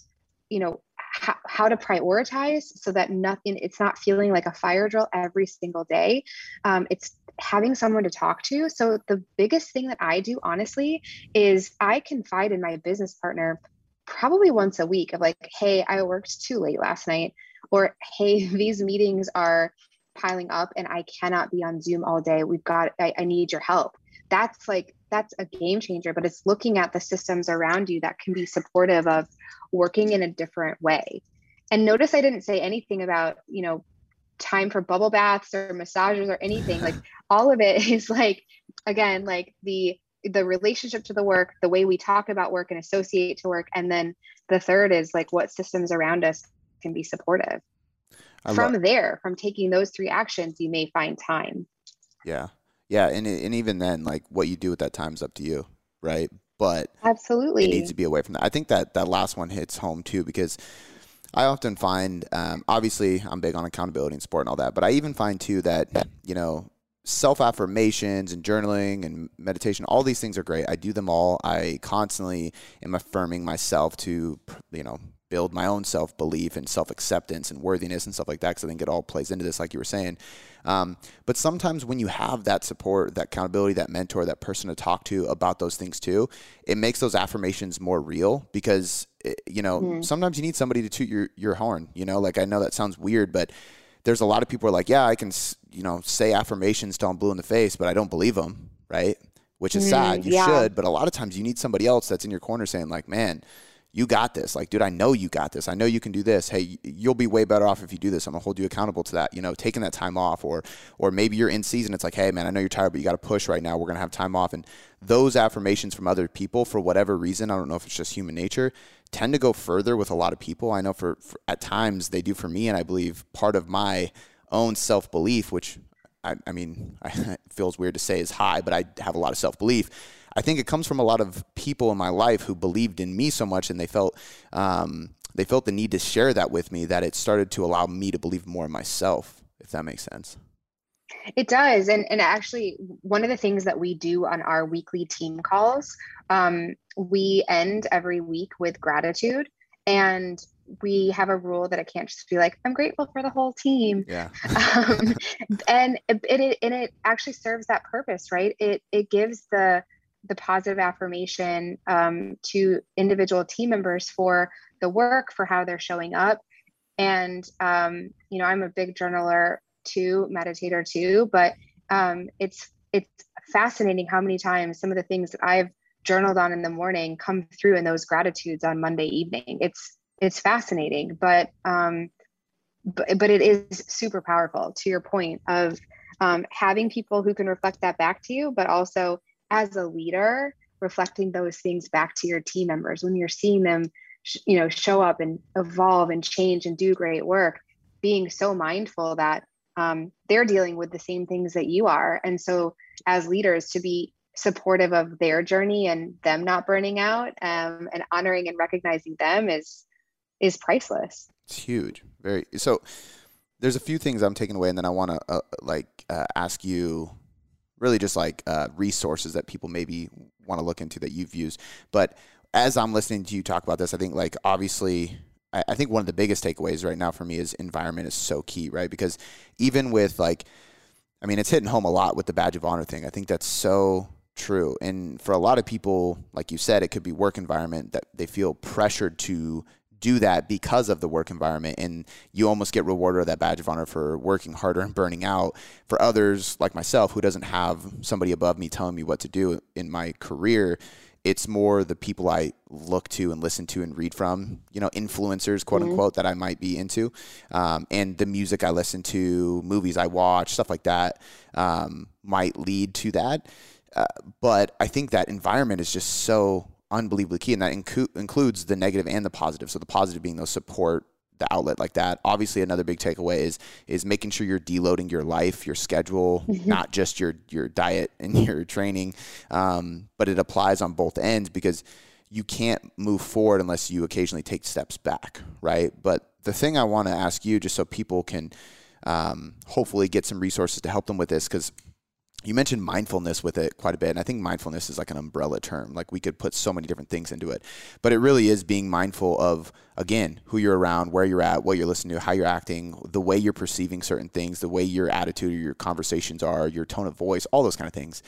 you know, how, how to prioritize so that nothing it's not feeling like a fire drill every single day. Um, it's having someone to talk to. So the biggest thing that I do, honestly, is I confide in my business partner probably once a week of like, hey, I worked too late last night or hey [LAUGHS] these meetings are piling up and i cannot be on zoom all day. We've got I, I, need your help. That's like that's a game changer but it's looking at the systems around you that can be supportive of working in a different way. And notice i didn't say anything about you know time for bubble baths or massages or anything. Like [LAUGHS] all of it is like again like the the relationship to the work the way we talk about work and associate to work. And then the third is like what systems around us can be supportive. I from there, from taking those three actions, you may find time. Yeah. Yeah. And, and even then, like what you do with that time is up to you. Right. But absolutely, it needs to be away from that. I think that that last one hits home too, because I often find, um, obviously, I'm big on accountability and sport and all that, but I even find too that, you know, self affirmations and journaling and meditation, all these things are great. I do them all. I constantly am affirming myself to, you know, build my own self belief and self acceptance and worthiness and stuff like that. Because I think it all plays into this, like you were saying. Um, but sometimes when you have that support, that accountability, that mentor, that person to talk to about those things too, it makes those affirmations more real because it, eh, you know mm-hmm. sometimes you need somebody to toot your your horn. You know, like I know that sounds weird, but there's a lot of people are like, yeah, I can you know say affirmations till I'm blue in the face, but I don't believe them, right? Which is mm, sad. You yeah. should, but a lot of times you need somebody else that's in your corner saying like, man you got this. Like, dude, I know you got this. I know you can do this. Hey, you'll be way better off if you do this. I'm gonna hold you accountable to that. You know, taking that time off, or or maybe you're in season. It's like, hey, man, I know you're tired, but you got to push right now. We're gonna have time off, and those affirmations from other people, for whatever reason, I don't know if it's just human nature, tend to go further with a lot of people. I know for, for at times they do for me, and I believe part of my own self belief, which I, I mean, [LAUGHS] it feels weird to say is high, but I have a lot of self belief I think it comes from a lot of people in my life who believed in me so much and they felt um, they felt the need to share that with me that it started to allow me to believe more in myself, if that makes sense. It does. And, and actually, one of the things that we do on our weekly team calls, um, we end every week with gratitude. And we have a rule that it can't just be like, I'm grateful for the whole team. Yeah. [LAUGHS] um, and it, it, and it actually serves that purpose, right? It, it gives the, the positive affirmation um, to individual team members for the work, for how they're showing up. And, um, you know, I'm a big journaler too, meditator too, but um, it's, it's fascinating how many times some of the things that I've journaled on in the morning come through in those gratitudes on Monday evening. It's, it's fascinating, but um, but, but it is super powerful to your point of um, having people who can reflect that back to you, but also as a leader, reflecting those things back to your team members when you're seeing them, you know, show up and evolve and change and do great work, being so mindful that um, they're dealing with the same things that you are. And so, as leaders, to be supportive of their journey and them not burning out um, and honoring and recognizing them is is priceless. It's huge. Very so. There's a few things I'm taking away, and then I want to uh, like uh, ask you, really just like uh, resources that people maybe want to look into that you've used. But as I'm listening to you talk about this, I think like obviously I, I think one of the biggest takeaways right now for me is environment is so key, right? Because even with like, I mean, it's hitting home a lot with the badge of honor thing. I think that's so true. And for a lot of people, like you said, it could be work environment that they feel pressured to do that because of the work environment and you almost get rewarded with that badge of honor for working harder and burning out for others like myself who doesn't have somebody above me telling me what to do in my career it's more the people I look to and listen to and read from, you know, influencers, quote mm-hmm. unquote, that I might be into, um, and the music I listen to, movies I watch, stuff like that, um, might lead to that. Uh, but I think that environment is just so unbelievably key, and that incu- includes the negative and the positive. So the positive being those support the outlet like that. Obviously, another big takeaway is is making sure you're deloading your life, your schedule, mm-hmm. not just your your diet and [LAUGHS] your training, um, but it applies on both ends because you can't move forward unless you occasionally take steps back, right? But the thing I want to ask you, just so people can um, hopefully get some resources to help them with this, because you mentioned mindfulness with it quite a bit and i think mindfulness is like an umbrella term. Like we could put so many different things into it. But it really is being mindful of again who you're around where you're at what you're listening to how you're acting the way you're perceiving certain things the way your attitude or your conversations are your tone of voice all those kind of things.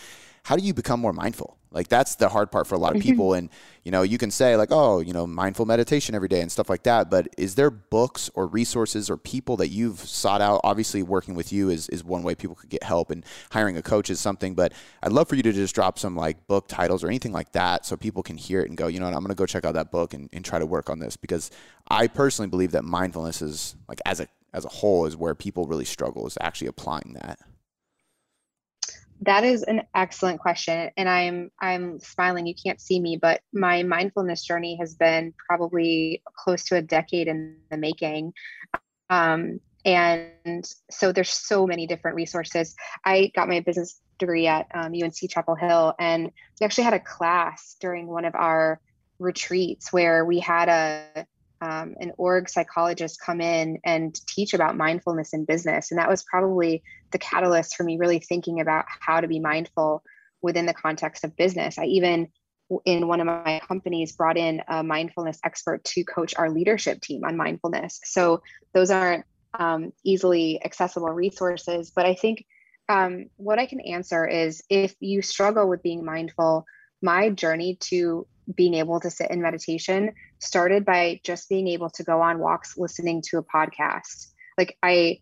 How do you become more mindful? Like that's the hard part for a lot of mm-hmm. people. And you know, you can say like, oh, you know, mindful meditation every day and stuff like that. But is there books or resources or people that you've sought out? Obviously, working with you is is one way people could get help, and hiring a coach is something. But I'd love for you to just drop some like book titles or anything like that, so people can hear it and go, you know, what, I'm going to go check out that book and, and try to work on this because I personally believe that mindfulness is like as a as a whole is where people really struggle is actually applying that. That is an excellent question. And I'm I'm smiling. You can't see me, but my mindfulness journey has been probably close to a decade in the making. Um, and so there's so many different resources. I got my business degree at um, UNC Chapel Hill, and we actually had a class during one of our retreats where we had a um, an org psychologist come in and teach about mindfulness in business. And that was probably the catalyst for me really thinking about how to be mindful within the context of business. I even, in one of my companies, brought in a mindfulness expert to coach our leadership team on mindfulness. So those aren't um, easily accessible resources. But I think um, what I can answer is if you struggle with being mindful, my journey to being able to sit in meditation started by just being able to go on walks listening to a podcast. Like I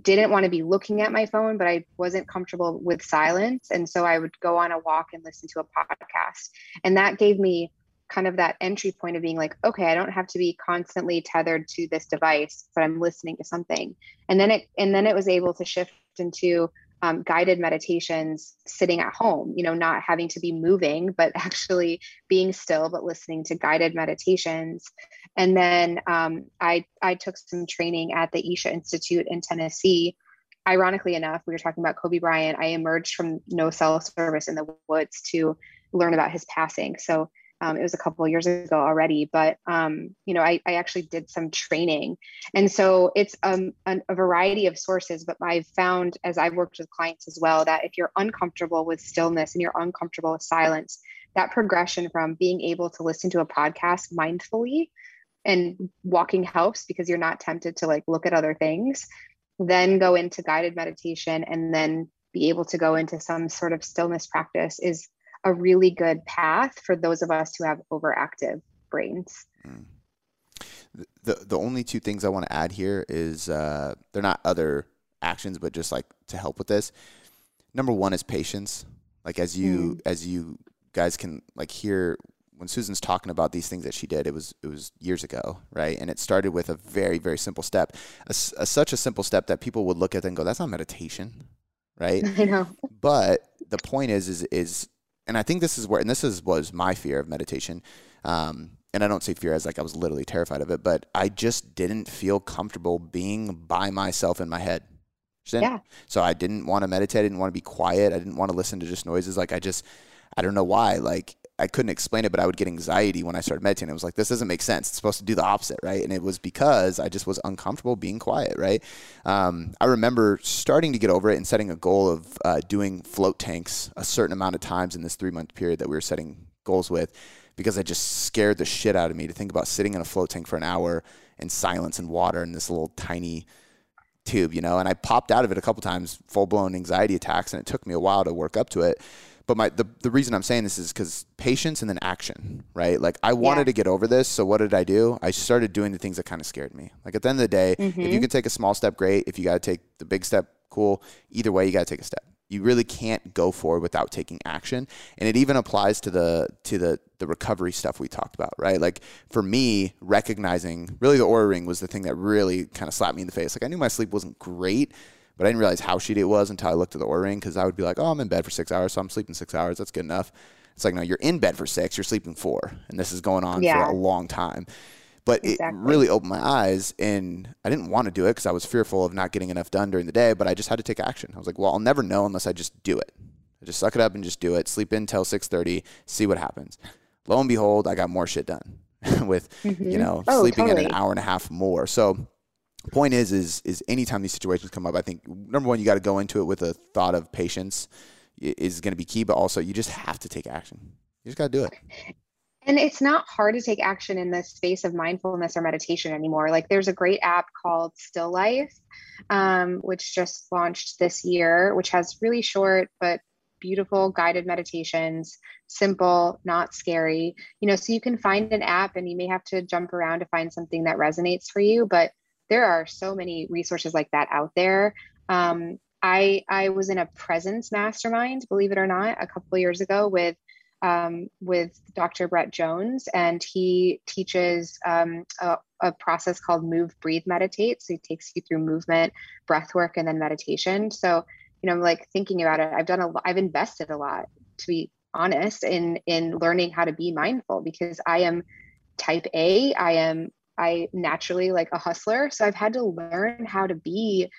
didn't want to be looking at my phone, but I wasn't comfortable with silence. And so I would go on a walk and listen to a podcast. And that gave me kind of that entry point of being like, okay, I don't have to be constantly tethered to this device, but I'm listening to something. And then it and then it was able to shift into um, guided meditations sitting at home, you know, not having to be moving, but [LAUGHS] actually being still, but listening to guided meditations. And then um, I, I took some training at the Isha Institute in Tennessee. Ironically enough, we were talking about Kobe Bryant. I emerged from no cell service in the woods to learn about his passing. So um, it was a couple of years ago already, but um, you know, I, I, actually did some training, and so it's um, a, a variety of sources. But I've found, as I've worked with clients as well, that if you're uncomfortable with stillness and you're uncomfortable with silence, that progression from being able to listen to a podcast mindfully and walking helps because you're not tempted to like look at other things, then go into guided meditation, and then be able to go into some sort of stillness practice is a really good path for those of us who have overactive brains. Mm. The, the only two things I want to add here is uh, they're not other actions, but just like to help with this. Number one is patience. Like as you mm. as you guys can like hear when Susan's talking about these things that she did, it was it was years ago, right? And it started with a very very simple step, a, a, such a simple step that people would look at and go, "That's not meditation," right? [LAUGHS] I know. But the point is, is is, and I think this is where, and this is was my fear of meditation. Um, and I don't say fear as like I was literally terrified of it, but I just didn't feel comfortable being by myself in my head. Yeah. So I didn't want to meditate. I didn't want to be quiet. I didn't want to listen to just noises. Like I just, I don't know why. Like I couldn't explain it, but I would get anxiety when I started meditating. I was like, this doesn't make sense. It's supposed to do the opposite, right? And it was because I just was uncomfortable being quiet, right? Um, I remember starting to get over it and setting a goal of uh, doing float tanks a certain amount of times in this three month period that we were setting goals with because I just scared the shit out of me to think about sitting in a float tank for an hour in silence and water in this little tiny tube, you know. And I popped out of it a couple times, full blown anxiety attacks, and it took me a while to work up to it. But my the, the reason I'm saying this is because patience and then action, right? Like I wanted yeah. to get over this, so what did I do? I started doing the things that kind of scared me. Like at the end of the day, mm-hmm. if you mm-hmm. can take a small step, great. If you got to take the big step, cool. Either way, you got to take a step you really can't go forward without taking action and it even applies to the to the the recovery stuff we talked about right like for me recognizing really the Oura ring was the thing that really kind of slapped me in the face like i knew my sleep wasn't great but i didn't realize how shitty it was until i looked at the Oura ring because i would be like oh i'm in bed for six hours so i'm sleeping six hours that's good enough it's like no you're in bed for six you're sleeping four and this is going on yeah. for a long time but exactly. it really opened my eyes, and I didn't want to do it because I was fearful of not getting enough done during the day. But I just had to take action. I was like, well, I'll never know unless I just do it. I just suck it up and just do it. Sleep in until six thirty. See what happens. Lo and behold, I got more shit done [LAUGHS] with mm-hmm. you know oh, sleeping totally. in an hour and a half more. So point is is is anytime these situations come up i think number one you got to go into it with a thought of patience is going to be key but also you just have to take action you just got to do it and it's not hard to take action in the space of mindfulness or meditation anymore. Like there's a great app called Still Life, um, which just launched this year, which has really short but beautiful guided meditations, simple, not scary. You know, so you can find an app and you may have to jump around to find something that resonates for you, but there are so many resources like that out there. Um, I I was in a presence mastermind, believe it or not, a couple years ago with um, with Dr. Brett Jones, and he teaches um, a, a, process called Move, Breathe, Meditate. So he takes you through movement, breath work, and then meditation. So, you know, like thinking about it. I've done a, I've invested a lot, to be honest, in in learning how to be mindful because I am type A. I am I naturally like a hustler, so I've had to learn how to be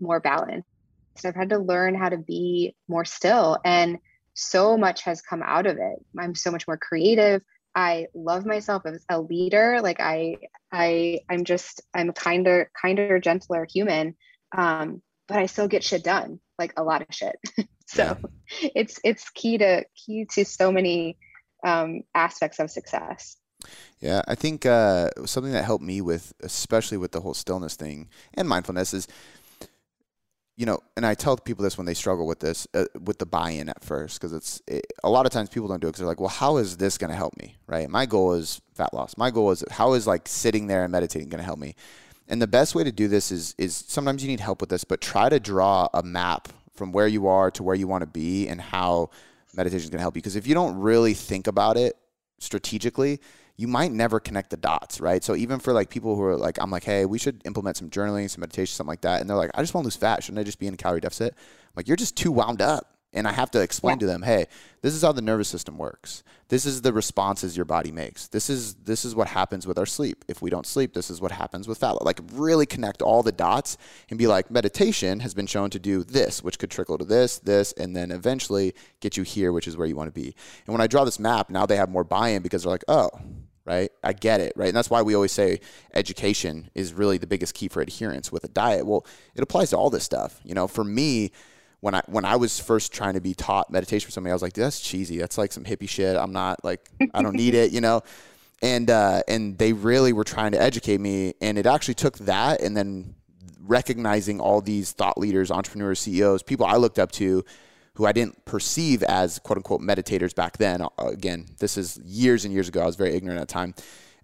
more balanced. So I've had to learn how to be more still and so much has come out of it. I'm so much more creative. I love myself as a leader. Like I, I, I'm just, I'm a kinder, kinder, gentler human. Um, but I still get shit done, like a lot of shit. [LAUGHS] so yeah. it's, it's key to key to so many um, aspects of success. Yeah, I think uh, something that helped me with, especially with the whole stillness thing and mindfulness, is you know, and I tell people this when they struggle with this, uh, with the buy-in at first, because it's it, a lot of times people don't do it because they're like, well, how is this going to help me, right? My goal is fat loss. My goal is how is like sitting there and meditating going to help me? And the best way to do this is is sometimes you need help with this, but try to draw a map from where you are to where you want to be and how meditation is going to help you. Because if you don't really think about it strategically, you might never connect the dots, right? So even for like people who are like, I'm like, hey, we should implement some journaling, some meditation, something like that. And they're like, I just want to lose fat. Shouldn't I just be in a calorie deficit? I'm like, you're just too wound up. And I have to explain yeah. to them, hey, this is how the nervous system works. This is the responses your body makes. This is this is what happens with our sleep. If we don't sleep, this is what happens with fat. Like really connect all the dots and be like, meditation has been shown to do this, which could trickle to this, this, and then eventually get you here, which is where you want to be. And when I draw this map, now they have more buy-in because they're like, oh, right? I get it, right? And that's why we always say education is really the biggest key for adherence with a diet. Well, it applies to all this stuff. You know, for me, when I when I was first trying to be taught meditation for somebody, I was like, that's cheesy. That's like some hippie shit. I'm not like I don't need it, you know. And uh, and they really were trying to educate me, and it actually took that, and then recognizing all these thought leaders, entrepreneurs, CEOs, people I looked up to who I didn't perceive as quote unquote meditators back then. Uh, again, this is years and years ago. I was very ignorant at the time.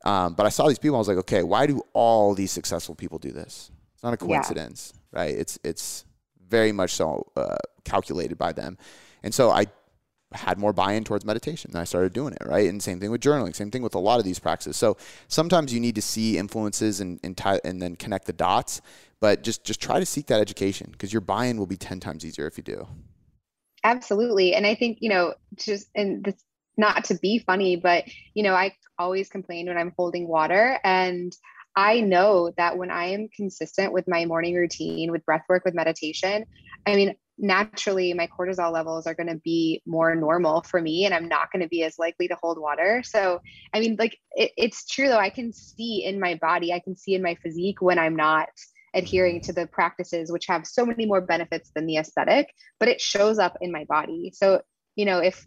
Um, but I saw these people. I was like, okay, why do all these successful people do this? It's not a coincidence, yeah. right? It's it's very much so uh, calculated by them. And so I had more buy-in towards meditation and I started doing it, right? And same thing with journaling, same thing with a lot of these practices. So sometimes you need to see influences and and, tie, and then connect the dots, but just just try to seek that education because your buy-in will be 10 times easier if you do. Absolutely. And I think, you know, just and this not to be funny, but you know, I always complain when I'm holding water and I know that when I am consistent with my morning routine, with breath work, with meditation, I mean, naturally my cortisol levels are going to be more normal for me and i'm not going to be as likely to hold water so i mean like it, it's true though i can see in my body i can see in my physique when i'm not adhering to the practices which have so many more benefits than the aesthetic but it shows up in my body so you know if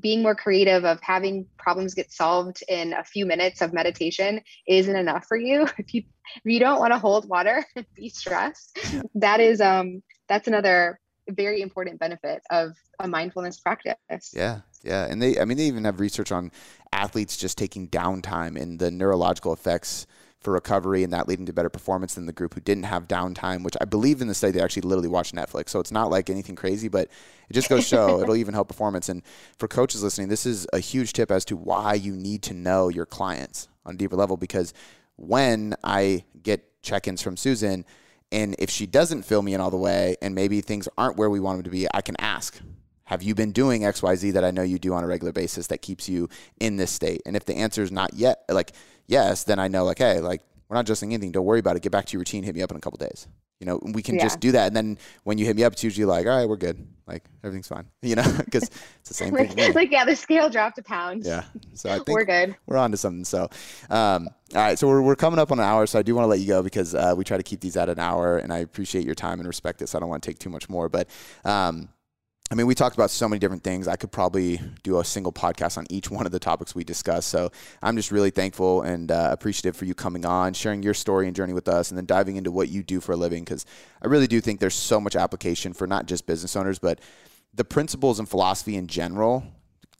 being more creative of having problems get solved in a few minutes of meditation isn't enough for you [LAUGHS] if you if you don't want to hold water and [LAUGHS] be stressed that is um that's another very important benefit of a mindfulness practice. Yeah, yeah, and they, I mean, they even have research on athletes just taking downtime and the neurological effects for recovery and that leading to better performance than the group who didn't have downtime, which I believe in the study they actually literally watched Netflix. So it's not like anything crazy, but it just goes show it'll even help performance. And for coaches listening, this is a huge tip as to why you need to know your clients on a deeper level because when I get check-ins from Susan, and if she doesn't fill me in all the way and maybe things aren't where we want them to be, I can ask, have you been doing XYZ that I know you do on a regular basis that keeps you in this state? And if the answer is not yet, like yes, then I know like, hey, like we're not adjusting anything. Don't worry about it. Get back to your routine. Hit me up in a couple days. You know, we can yeah. just do that. And then when you hit me up, it's usually like, all right, we're good. Like everything's fine. [LAUGHS] You know, because it's the same [LAUGHS] like, thing. like, yeah, the scale dropped a pound. Yeah. So I [LAUGHS] think we're good. We're on to something. So, um, all right. So we're, we're coming up on an hour. So I do want to let you go because uh, we try to keep these at an hour and I appreciate your time and respect this. I don't want to take too much more, but, um, I mean, we talked about so many different things. I could probably do a single podcast on each one of the topics we discussed. So I'm just really thankful and uh, appreciative for you coming on, sharing your story and journey with us, and then diving into what you do for a living. Because I really do think there's so much application for not just business owners, but the principles and philosophy in general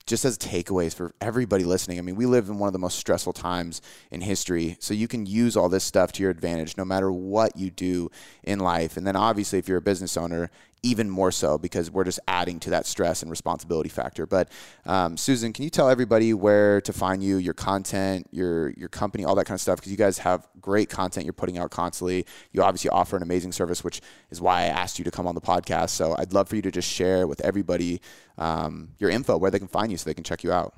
just as takeaways for everybody listening. I mean, we live in one of the most stressful times in history. So you can use all this stuff to your advantage no matter what you do in life. And then obviously, if you're a business owner, even more so because we're just adding to that stress and responsibility factor. But um, Susan, can you tell everybody where to find you, your content, your your company, all that kind of stuff? Because you guys have great content you're putting out constantly. You obviously offer an amazing service, which is why I asked you to come on the podcast. So I'd love for you to just share with everybody um, your info, where they can find you, so they can check you out.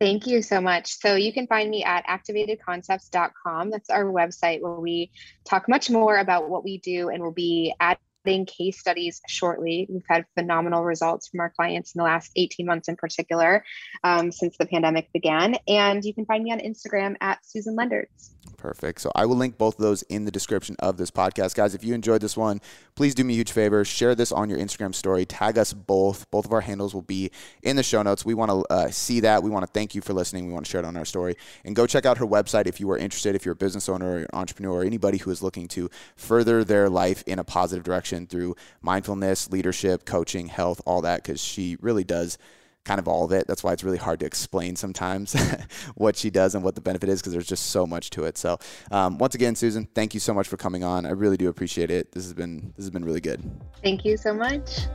Thank you so much. So you can find me at activatedconcepts.com. That's our website where we talk much more about what we do and we'll be adding case studies shortly. We've had phenomenal results from our clients in the last 18 months in particular um, since the pandemic began. And you can find me on Instagram at Susan Lenderts. Perfect. So I will link both of those in the description of this podcast. Guys, if you enjoyed this one, please do me a huge favor. Share this on your Instagram story. Tag us both. Both of our handles will be in the show notes. We want to uh, see that. We want to thank you for listening. We want to share it on our story. And go check out her website if you are interested, if you're a business owner or an entrepreneur or anybody who is looking to further their life in a positive direction through mindfulness, leadership, coaching, health, all that, because she really does kind of all of it. That's why it's really hard to explain sometimes [LAUGHS] what she does and what the benefit is because there's just so much to it. So um, once again, Susan, thank you so much for coming on. I really do appreciate it. This has been this has been really good. Thank you so much.